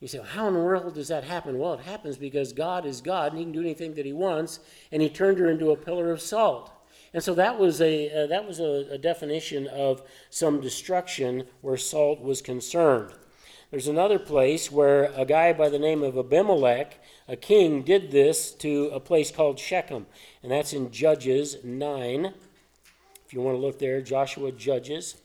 S1: You say, well, how in the world does that happen? Well, it happens because God is God and he can do anything that he wants, and he turned her into a pillar of salt. And so that was a, uh, that was a, a definition of some destruction where salt was concerned. There's another place where a guy by the name of Abimelech, a king, did this to a place called Shechem. And that's in Judges 9. If you want to look there, Joshua Judges.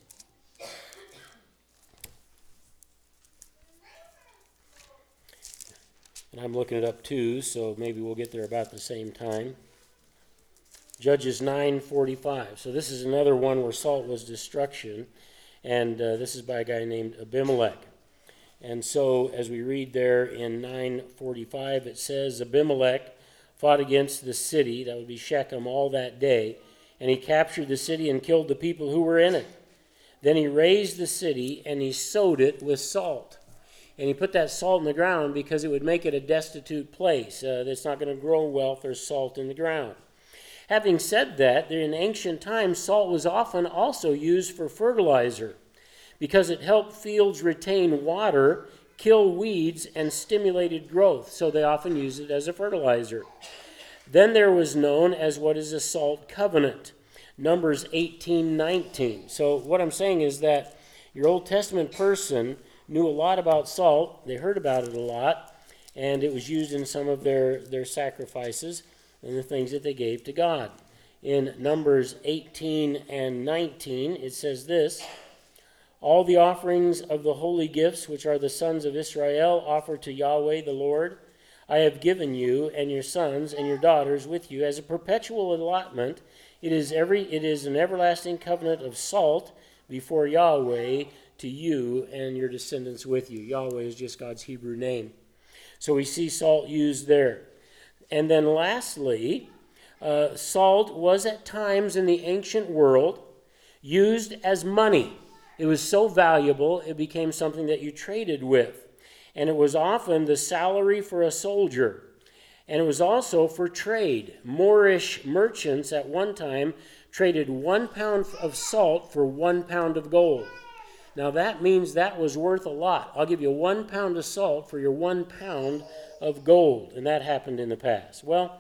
S1: And I'm looking it up too, so maybe we'll get there about the same time. Judges 9:45. So this is another one where salt was destruction, and uh, this is by a guy named Abimelech. And so, as we read there in 9:45, it says Abimelech fought against the city, that would be Shechem, all that day, and he captured the city and killed the people who were in it. Then he razed the city and he sowed it with salt. And he put that salt in the ground because it would make it a destitute place. Uh, it's not going to grow well if there's salt in the ground. Having said that, in ancient times, salt was often also used for fertilizer because it helped fields retain water, kill weeds, and stimulated growth. So they often used it as a fertilizer. Then there was known as what is a salt covenant, Numbers 18 19. So what I'm saying is that your Old Testament person knew a lot about salt, they heard about it a lot, and it was used in some of their, their sacrifices and the things that they gave to God. In Numbers 18 and 19, it says this all the offerings of the holy gifts which are the sons of Israel offer to Yahweh the Lord, I have given you and your sons and your daughters with you as a perpetual allotment. It is every it is an everlasting covenant of salt before Yahweh to you and your descendants with you. Yahweh is just God's Hebrew name. So we see salt used there. And then lastly, uh, salt was at times in the ancient world used as money. It was so valuable, it became something that you traded with. And it was often the salary for a soldier. And it was also for trade. Moorish merchants at one time traded one pound of salt for one pound of gold. Now that means that was worth a lot. I'll give you one pound of salt for your one pound of gold. And that happened in the past. Well,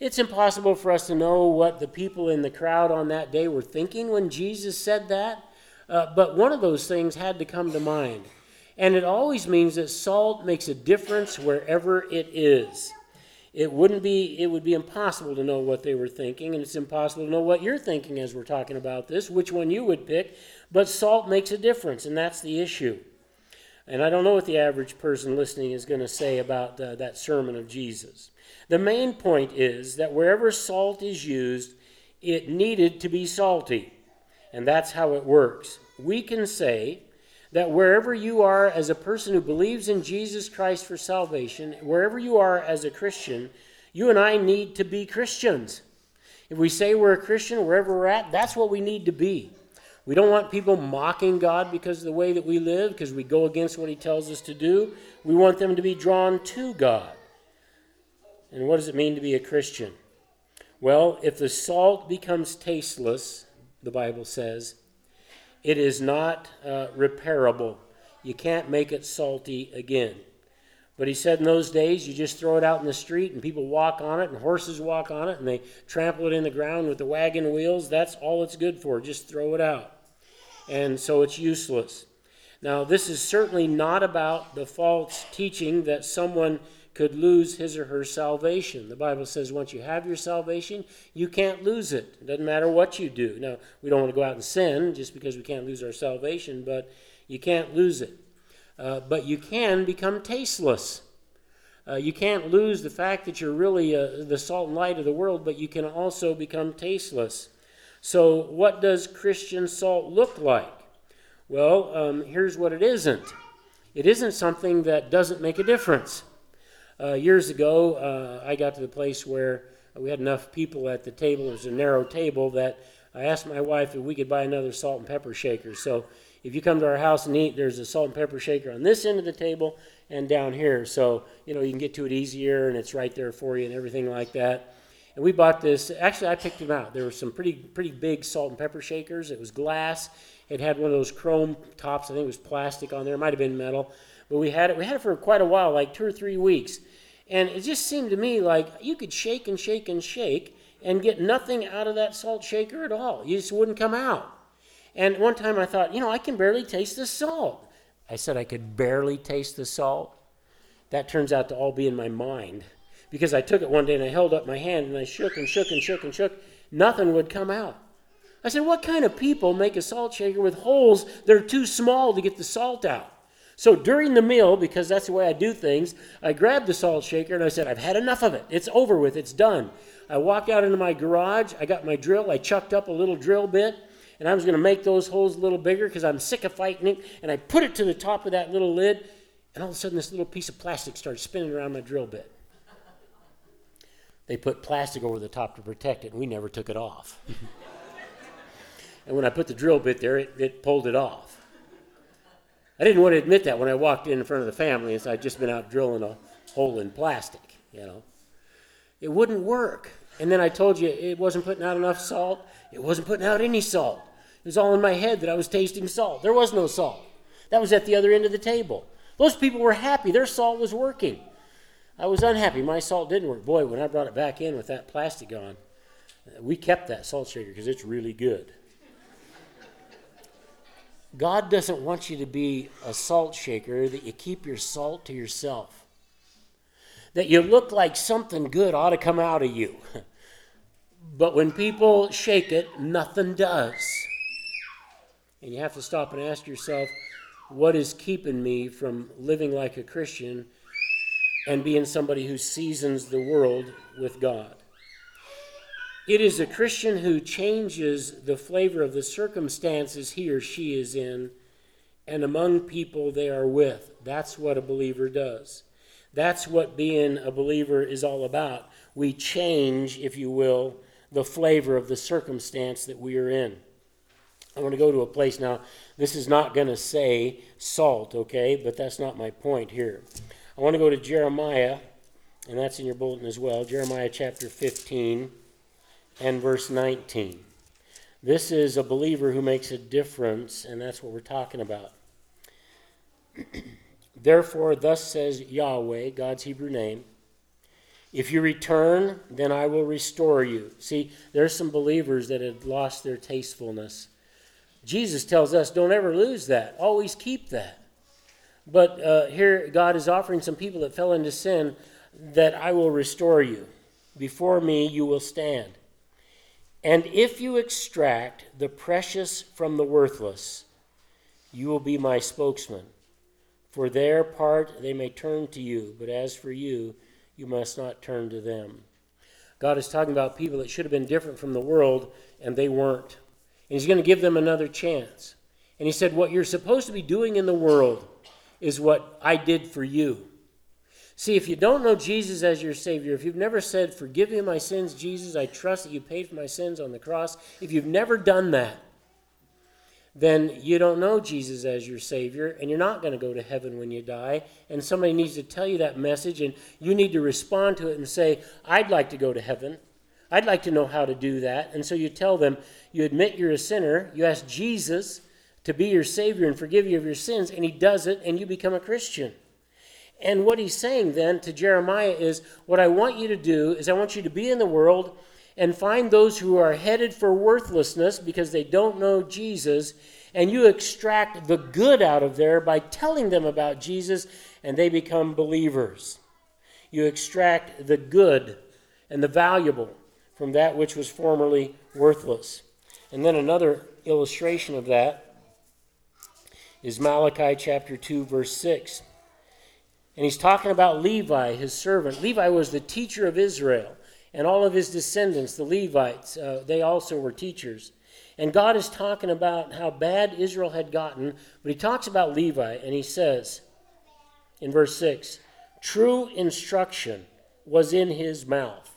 S1: it's impossible for us to know what the people in the crowd on that day were thinking when Jesus said that. Uh, but one of those things had to come to mind. And it always means that salt makes a difference wherever it is. It wouldn't be it would be impossible to know what they were thinking, and it's impossible to know what you're thinking as we're talking about this, which one you would pick, but salt makes a difference, and that's the issue. And I don't know what the average person listening is going to say about uh, that sermon of Jesus. The main point is that wherever salt is used, it needed to be salty. And that's how it works we can say that wherever you are as a person who believes in Jesus Christ for salvation, wherever you are as a Christian, you and I need to be Christians. If we say we're a Christian wherever we're at, that's what we need to be. We don't want people mocking God because of the way that we live, because we go against what He tells us to do. We want them to be drawn to God. And what does it mean to be a Christian? Well, if the salt becomes tasteless, the Bible says, it is not uh, repairable. You can't make it salty again. But he said in those days, you just throw it out in the street and people walk on it and horses walk on it and they trample it in the ground with the wagon wheels. That's all it's good for. Just throw it out. And so it's useless. Now, this is certainly not about the false teaching that someone could lose his or her salvation. The Bible says once you have your salvation, you can't lose it. It doesn't matter what you do. Now, we don't want to go out and sin just because we can't lose our salvation, but you can't lose it. Uh, but you can become tasteless. Uh, you can't lose the fact that you're really uh, the salt and light of the world, but you can also become tasteless. So, what does Christian salt look like? Well, um, here's what it isn't it isn't something that doesn't make a difference. Uh, years ago, uh, I got to the place where we had enough people at the table. It was a narrow table that I asked my wife if we could buy another salt and pepper shaker. So if you come to our house and eat, there's a salt and pepper shaker on this end of the table and down here. So, you know, you can get to it easier and it's right there for you and everything like that. And we bought this. Actually, I picked them out. There were some pretty pretty big salt and pepper shakers. It was glass. It had one of those chrome tops. I think it was plastic on there. It might have been metal. But we had it. We had it for quite a while, like two or three weeks. And it just seemed to me like you could shake and shake and shake and get nothing out of that salt shaker at all. You just wouldn't come out. And one time I thought, you know, I can barely taste the salt. I said I could barely taste the salt. That turns out to all be in my mind because I took it one day and I held up my hand and I shook and shook and shook and shook. Nothing would come out. I said, What kind of people make a salt shaker with holes that are too small to get the salt out? So during the meal, because that's the way I do things, I grabbed the salt shaker and I said, I've had enough of it. It's over with. It's done. I walked out into my garage. I got my drill. I chucked up a little drill bit and I was going to make those holes a little bigger because I'm sick of fighting it. And I put it to the top of that little lid, and all of a sudden, this little piece of plastic started spinning around my drill bit. They put plastic over the top to protect it, and we never took it off. and when I put the drill bit there, it, it pulled it off. I didn't want to admit that when I walked in in front of the family, as I'd just been out drilling a hole in plastic, you know. It wouldn't work. And then I told you it wasn't putting out enough salt. It wasn't putting out any salt. It was all in my head that I was tasting salt. There was no salt. That was at the other end of the table. Those people were happy. Their salt was working. I was unhappy. My salt didn't work. Boy, when I brought it back in with that plastic on, we kept that salt shaker because it's really good. God doesn't want you to be a salt shaker, that you keep your salt to yourself. That you look like something good ought to come out of you. But when people shake it, nothing does. And you have to stop and ask yourself, what is keeping me from living like a Christian and being somebody who seasons the world with God? It is a Christian who changes the flavor of the circumstances he or she is in and among people they are with. That's what a believer does. That's what being a believer is all about. We change, if you will, the flavor of the circumstance that we are in. I want to go to a place now. This is not going to say salt, okay? But that's not my point here. I want to go to Jeremiah, and that's in your bulletin as well. Jeremiah chapter 15 and verse 19. This is a believer who makes a difference, and that's what we're talking about. Therefore, thus says Yahweh, God's Hebrew name if you return, then I will restore you. See, there's some believers that had lost their tastefulness. Jesus tells us don't ever lose that, always keep that. But uh, here, God is offering some people that fell into sin that I will restore you. Before me, you will stand. And if you extract the precious from the worthless, you will be my spokesman. For their part, they may turn to you, but as for you, you must not turn to them. God is talking about people that should have been different from the world, and they weren't. And He's going to give them another chance. And he said, What you're supposed to be doing in the world is what I did for you. See, if you don't know Jesus as your Savior, if you've never said, Forgive me my sins, Jesus, I trust that you paid for my sins on the cross, if you've never done that, then you don't know Jesus as your Savior, and you're not going to go to heaven when you die. And somebody needs to tell you that message, and you need to respond to it and say, I'd like to go to heaven. I'd like to know how to do that. And so you tell them, you admit you're a sinner, you ask Jesus to be your Savior and forgive you of your sins, and He does it, and you become a Christian. And what He's saying then to Jeremiah is, What I want you to do is, I want you to be in the world and find those who are headed for worthlessness because they don't know Jesus, and you extract the good out of there by telling them about Jesus, and they become believers. You extract the good and the valuable from that which was formerly worthless. And then another illustration of that is Malachi chapter 2, verse 6. And he's talking about Levi, his servant. Levi was the teacher of Israel and all of his descendants, the Levites, uh, they also were teachers. And God is talking about how bad Israel had gotten, but he talks about Levi, and he says in verse 6 True instruction was in his mouth,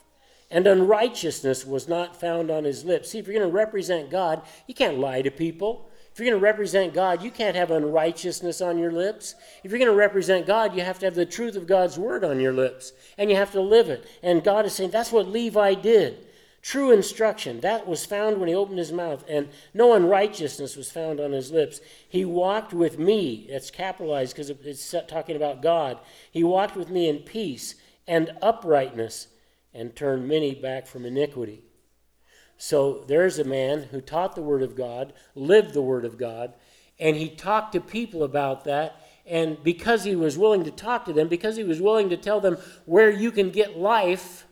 S1: and unrighteousness was not found on his lips. See, if you're going to represent God, you can't lie to people. If you're going to represent God, you can't have unrighteousness on your lips. If you're going to represent God, you have to have the truth of God's word on your lips, and you have to live it. And God is saying that's what Levi did. True instruction, that was found when he opened his mouth, and no unrighteousness was found on his lips. He walked with me, that's capitalized because it's talking about God. He walked with me in peace and uprightness and turned many back from iniquity. So there's a man who taught the Word of God, lived the Word of God, and he talked to people about that. And because he was willing to talk to them, because he was willing to tell them where you can get life,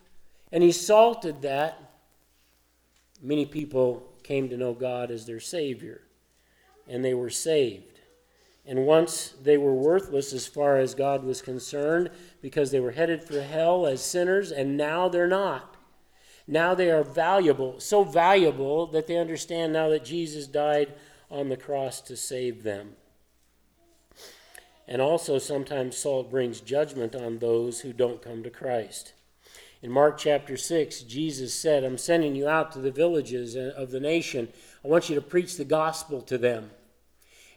S1: and he salted that, many people came to know God as their Savior, and they were saved. And once they were worthless as far as God was concerned because they were headed for hell as sinners, and now they're not. Now they are valuable, so valuable that they understand now that Jesus died on the cross to save them. And also, sometimes salt brings judgment on those who don't come to Christ. In Mark chapter 6, Jesus said, I'm sending you out to the villages of the nation. I want you to preach the gospel to them.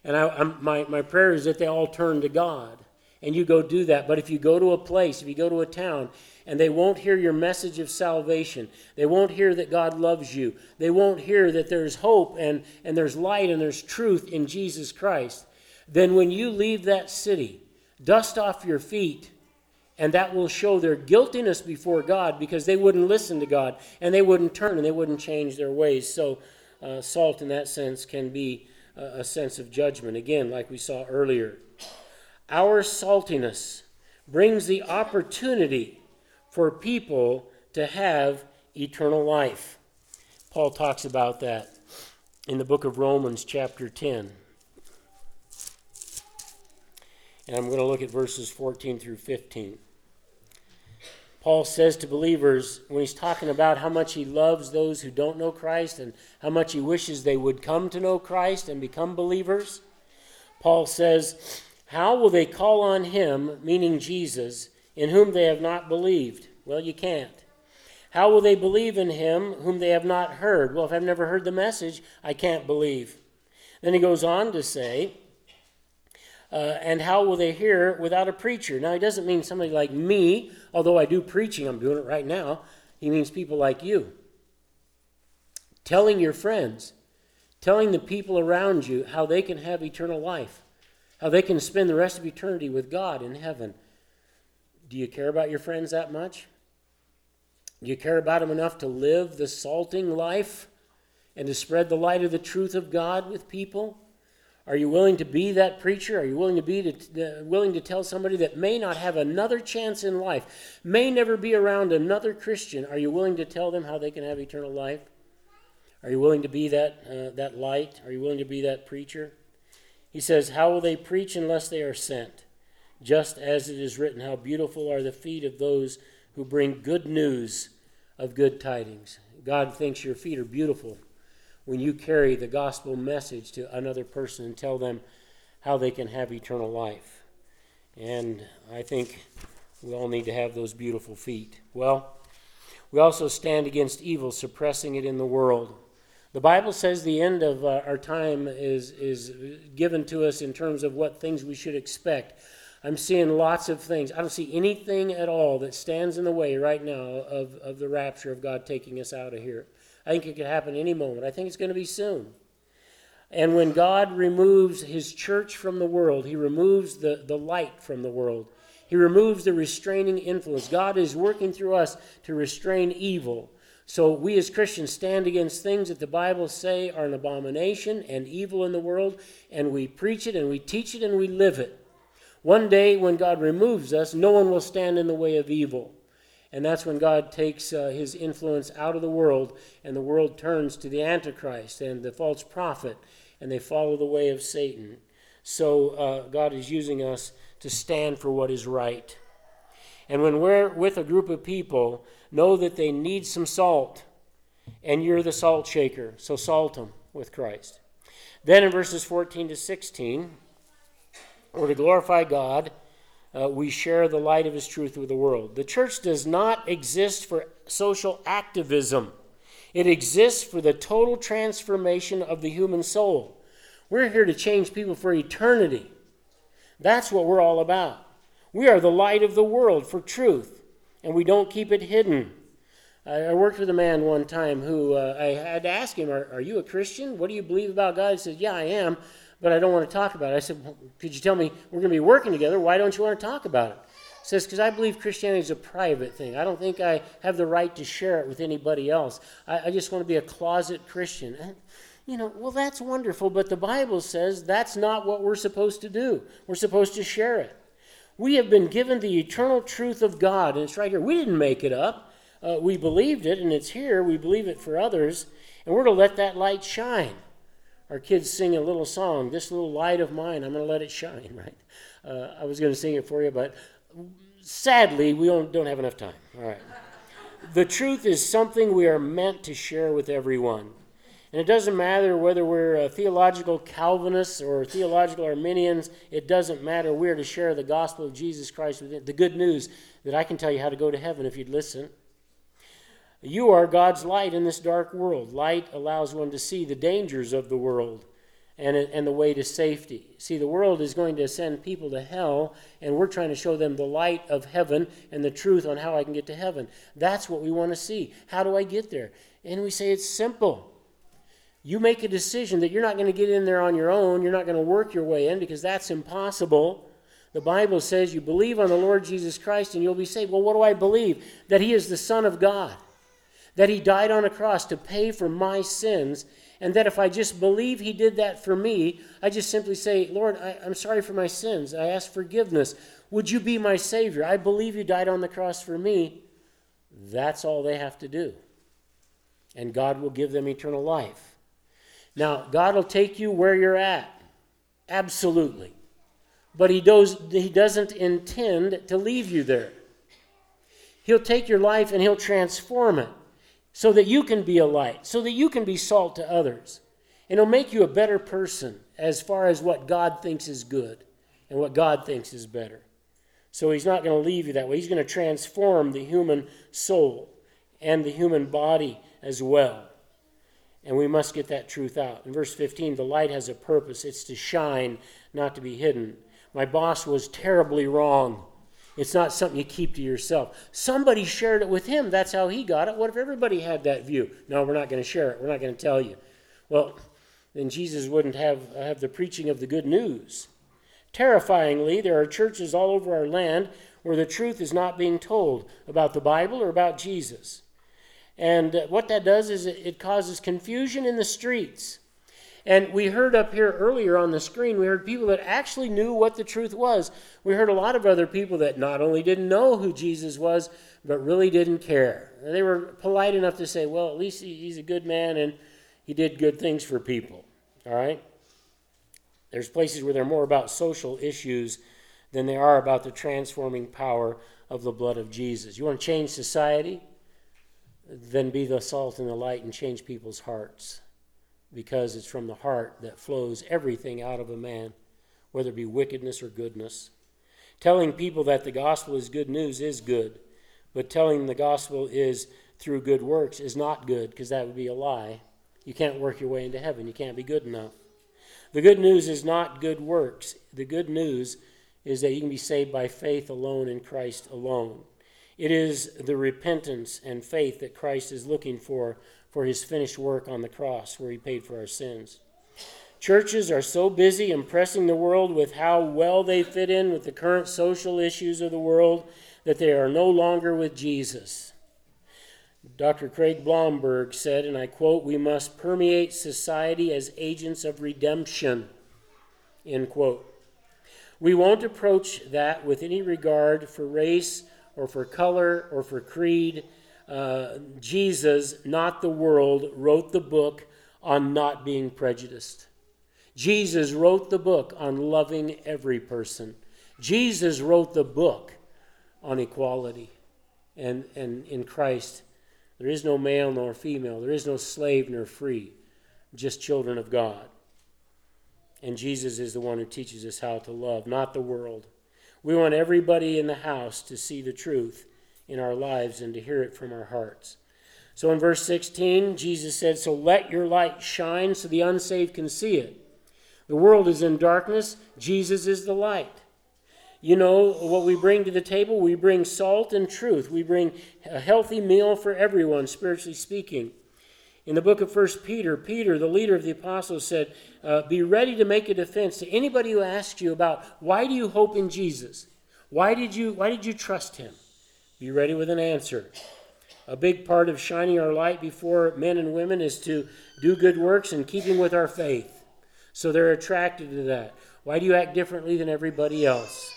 S1: And I, my, my prayer is that they all turn to God. And you go do that. But if you go to a place, if you go to a town, and they won't hear your message of salvation. They won't hear that God loves you. They won't hear that there's hope and, and there's light and there's truth in Jesus Christ. Then when you leave that city, dust off your feet, and that will show their guiltiness before God because they wouldn't listen to God and they wouldn't turn and they wouldn't change their ways. So, uh, salt in that sense can be a, a sense of judgment. Again, like we saw earlier, our saltiness brings the opportunity for people to have eternal life. Paul talks about that in the book of Romans, chapter 10. And I'm going to look at verses 14 through 15. Paul says to believers, when he's talking about how much he loves those who don't know Christ and how much he wishes they would come to know Christ and become believers, Paul says, How will they call on him, meaning Jesus, in whom they have not believed? Well, you can't. How will they believe in him whom they have not heard? Well, if I've never heard the message, I can't believe. Then he goes on to say, uh, and how will they hear without a preacher? Now, he doesn't mean somebody like me, although I do preaching, I'm doing it right now. He means people like you. Telling your friends, telling the people around you how they can have eternal life, how they can spend the rest of eternity with God in heaven. Do you care about your friends that much? Do you care about them enough to live the salting life and to spread the light of the truth of God with people? Are you willing to be that preacher? Are you willing to be to, uh, willing to tell somebody that may not have another chance in life, may never be around another Christian? Are you willing to tell them how they can have eternal life? Are you willing to be that uh, that light? Are you willing to be that preacher? He says, "How will they preach unless they are sent?" just as it is written, How beautiful are the feet of those who bring good news of good tidings. God thinks your feet are beautiful when you carry the gospel message to another person and tell them how they can have eternal life. And I think we all need to have those beautiful feet. Well, we also stand against evil, suppressing it in the world. The Bible says the end of uh, our time is, is given to us in terms of what things we should expect. I'm seeing lots of things. I don't see anything at all that stands in the way right now of, of the rapture of God taking us out of here. I think it could happen any moment. I think it's going to be soon. And when God removes his church from the world, he removes the, the light from the world. He removes the restraining influence. God is working through us to restrain evil. So we as Christians stand against things that the Bible say are an abomination and evil in the world, and we preach it and we teach it and we live it. One day when God removes us, no one will stand in the way of evil. And that's when God takes uh, his influence out of the world, and the world turns to the Antichrist and the false prophet, and they follow the way of Satan. So uh, God is using us to stand for what is right. And when we're with a group of people, know that they need some salt, and you're the salt shaker, so salt them with Christ. Then in verses 14 to 16, or to glorify God, uh, we share the light of His truth with the world. The church does not exist for social activism, it exists for the total transformation of the human soul. We're here to change people for eternity. That's what we're all about. We are the light of the world for truth, and we don't keep it hidden. I, worked with a man one time who uh, I had to ask him, are, are, you a Christian? What do you believe about God? He said, Yeah, I am but I don't want to talk about it. I said, well, Could you tell me we're going to be working together? Why don't you want to talk about it? He says, Because I believe Christianity is a private thing. I don't think I have the right to share it with anybody else. I, I just want to be a closet Christian. You know, well, that's wonderful, but the Bible says that's not what we're supposed to do. We're supposed to share it. We have been given the eternal truth of God, and it's right here. We didn't make it up. Uh, we believed it, and it's here. We believe it for others, and we're to let that light shine our kids sing a little song, This Little Light of Mine, I'm going to let it shine, right? Uh, I was going to sing it for you, but sadly, we don't, don't have enough time. All right. the truth is something we are meant to share with everyone. And it doesn't matter whether we're uh, theological Calvinists or theological Arminians, it doesn't matter. We're to share the gospel of Jesus Christ with the good news that I can tell you how to go to heaven if you'd listen. You are God's light in this dark world. Light allows one to see the dangers of the world and, and the way to safety. See, the world is going to send people to hell, and we're trying to show them the light of heaven and the truth on how I can get to heaven. That's what we want to see. How do I get there? And we say it's simple. You make a decision that you're not going to get in there on your own, you're not going to work your way in because that's impossible. The Bible says you believe on the Lord Jesus Christ and you'll be saved. Well, what do I believe? That He is the Son of God that he died on a cross to pay for my sins, and that if I just believe he did that for me, I just simply say, Lord, I, am sorry for my sins. I ask forgiveness. Would you be my Savior? I believe you died on the cross for me. That's all they have to do. And God will give them eternal life. Now, God will take you where you're at. Absolutely. But he, does, he doesn't intend to leave you there. He'll take your life and he'll transform it so that you can be a light, so that you can be salt to others. And it'll make you a better person as far as what God thinks is good and what God thinks is better. So he's not going to leave you that way. He's going to transform the human soul and the human body as well. And we must get that truth out. In verse 15, the light has a purpose it's to shine, not to be hidden. My boss was terribly wrong. It's not something you keep to yourself. Somebody shared it with him. That's how he got it. What if everybody had that view? No, we're not going to share it. We're not going to tell you. Well, then Jesus wouldn't have, have the preaching of the good news. Terrifyingly, there are churches all over our land where the truth is not being told about the Bible or about Jesus. And what that does is it causes confusion in the streets. And we heard up here earlier on the screen, we heard people that actually knew what the truth was. We heard a lot of other people that not only didn't know who Jesus was, but really didn't care. They were polite enough to say, well, at least he's a good man and he did good things for people. All right? There's places where they're more about social issues than they are about the transforming power of the blood of Jesus. You want to change society? Then be the salt and the light and change people's hearts. because it's from the heart that flows everything out of a man, whether it be wickedness or goodness. Telling people that the gospel is good news is good, but telling the gospel is through good works is not good because that would be a lie. You can't work your way into heaven, you can't be good enough. The good news is not good works. The good news is that you can be saved by faith alone in Christ alone. It is the repentance and faith that Christ is looking for for his finished work on the cross where he paid for our sins. Churches are so busy impressing the world with how well they fit in with the current social issues of the world that they are no longer with Jesus. Dr. Craig Blomberg said, and I quote, We must permeate society as agents of redemption. End quote. We won't approach that with any regard for race or for color or for creed. Uh, Jesus, not the world, wrote the book on not being prejudiced. Jesus wrote the book on loving every person. Jesus wrote the book on equality. And, and in Christ, there is no male nor female, there is no slave nor free, just children of God. And Jesus is the one who teaches us how to love, not the world. We want everybody in the house to see the truth in our lives and to hear it from our hearts. So in verse 16, Jesus said, So let your light shine so the unsaved can see it. The world is in darkness, Jesus is the light. You know what we bring to the table? We bring salt and truth. We bring a healthy meal for everyone, spiritually speaking. In the book of 1 Peter, Peter, the leader of the apostles, said, uh, Be ready to make a defense to anybody who asks you about why do you hope in Jesus? Why did you, why did you trust him? Be ready with an answer. A big part of shining our light before men and women is to do good works in keeping with our faith. So they're attracted to that. Why do you act differently than everybody else?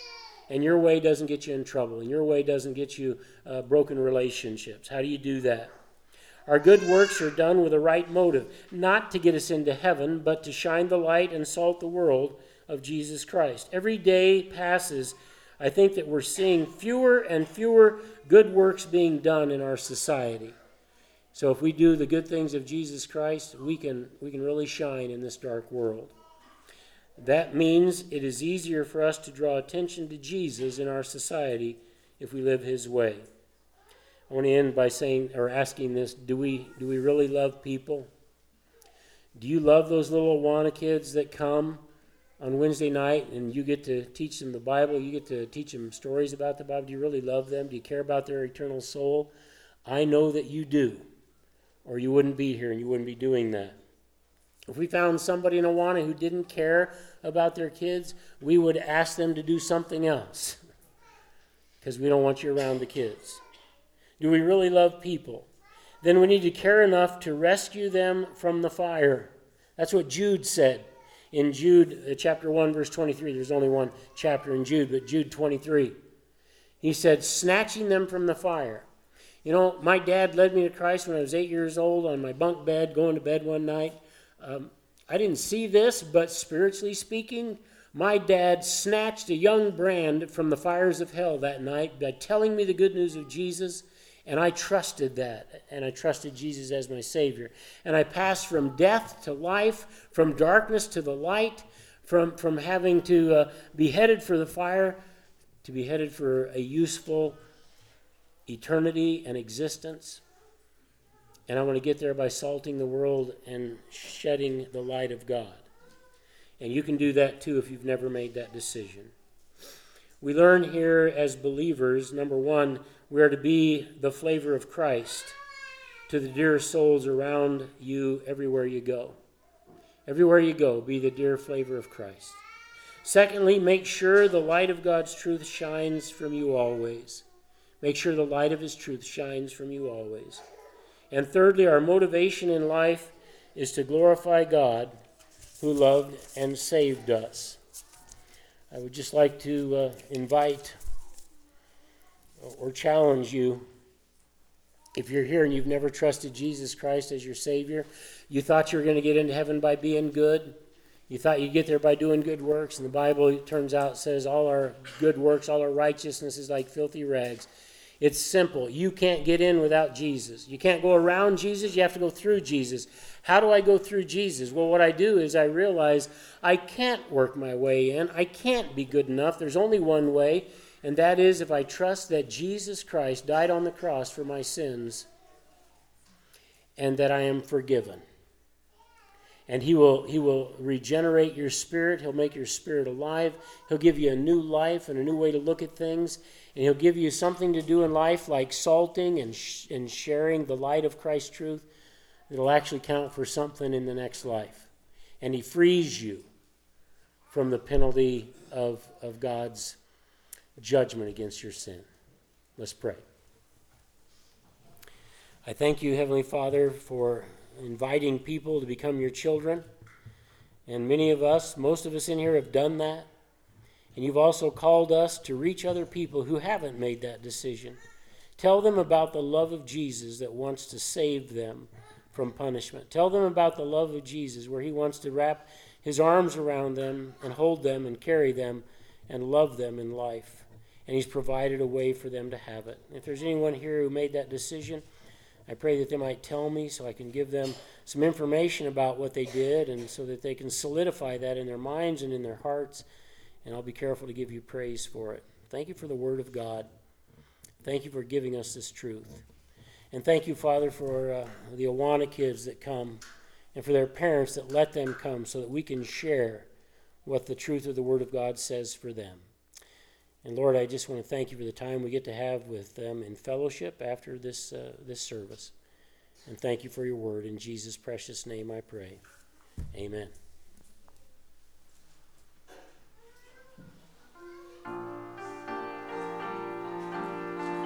S1: And your way doesn't get you in trouble, and your way doesn't get you uh, broken relationships. How do you do that? Our good works are done with a right motive, not to get us into heaven, but to shine the light and salt the world of Jesus Christ. Every day passes, I think that we're seeing fewer and fewer good works being done in our society. So if we do the good things of Jesus Christ, we can, we can really shine in this dark world. That means it is easier for us to draw attention to Jesus in our society if we live his way. I want to end by saying or asking this do we, do we really love people? Do you love those little Awana kids that come on Wednesday night and you get to teach them the Bible? You get to teach them stories about the Bible? Do you really love them? Do you care about their eternal soul? I know that you do, or you wouldn't be here and you wouldn't be doing that. If we found somebody in Awana who didn't care about their kids, we would ask them to do something else because we don't want you around the kids. Do we really love people? Then we need to care enough to rescue them from the fire. That's what Jude said in Jude uh, chapter 1 verse 23. There's only one chapter in Jude, but Jude 23. He said, snatching them from the fire. You know, my dad led me to Christ when I was eight years old on my bunk bed, going to bed one night. Um, I didn't see this, but spiritually speaking, my dad snatched a young brand from the fires of hell that night by telling me the good news of Jesus and I trusted that, and I trusted Jesus as my Savior. And I passed from death to life, from darkness to the light, from, from having to uh, be headed for the fire to be headed for a useful eternity and existence. And I want to get there by salting the world and shedding the light of God. And you can do that too if you've never made that decision. We learn here as believers number one, we are to be the flavor of Christ to the dear souls around you everywhere you go. Everywhere you go, be the dear flavor of Christ. Secondly, make sure the light of God's truth shines from you always. Make sure the light of His truth shines from you always. And thirdly, our motivation in life is to glorify God who loved and saved us. I would just like to uh, invite or challenge you if you're here and you've never trusted Jesus Christ as your Savior, you thought you were going to get into heaven by being good. You thought you'd get there by doing good works, and the Bible, it turns out, says all our good works, all our righteousness is like filthy rags. It's simple. You can't get in without Jesus. You can't go around Jesus, you have to go through Jesus. How do I go through Jesus? Well, what I do is I realize I can't work my way in. I can't be good enough. There's only one way, and that is if I trust that Jesus Christ died on the cross for my sins and that I am forgiven. And he will, he will regenerate your spirit. He'll make your spirit alive. He'll give you a new life and a new way to look at things. And He'll give you something to do in life like salting and, sh- and sharing the light of Christ's truth that'll actually count for something in the next life. And He frees you from the penalty of, of God's judgment against your sin. Let's pray. I thank you, Heavenly Father, for inviting people to become your children. And many of us, most of us in here, have done that. And you've also called us to reach other people who haven't made that decision. Tell them about the love of Jesus that wants to save them from punishment. Tell them about the love of Jesus where he wants to wrap his arms around them and hold them and carry them and love them in life. And he's provided a way for them to have it. If there's anyone here who made that decision, I pray that they might tell me so I can give them some information about what they did and so that they can solidify that in their minds and in their hearts. And I'll be careful to give you praise for it. Thank you for the Word of God. Thank you for giving us this truth. And thank you, Father, for uh, the Awana kids that come and for their parents that let them come so that we can share what the truth of the Word of God says for them. And Lord, I just want to thank you for the time we get to have with them in fellowship after this, uh, this service. And thank you for your word. In Jesus' precious name I pray. Amen.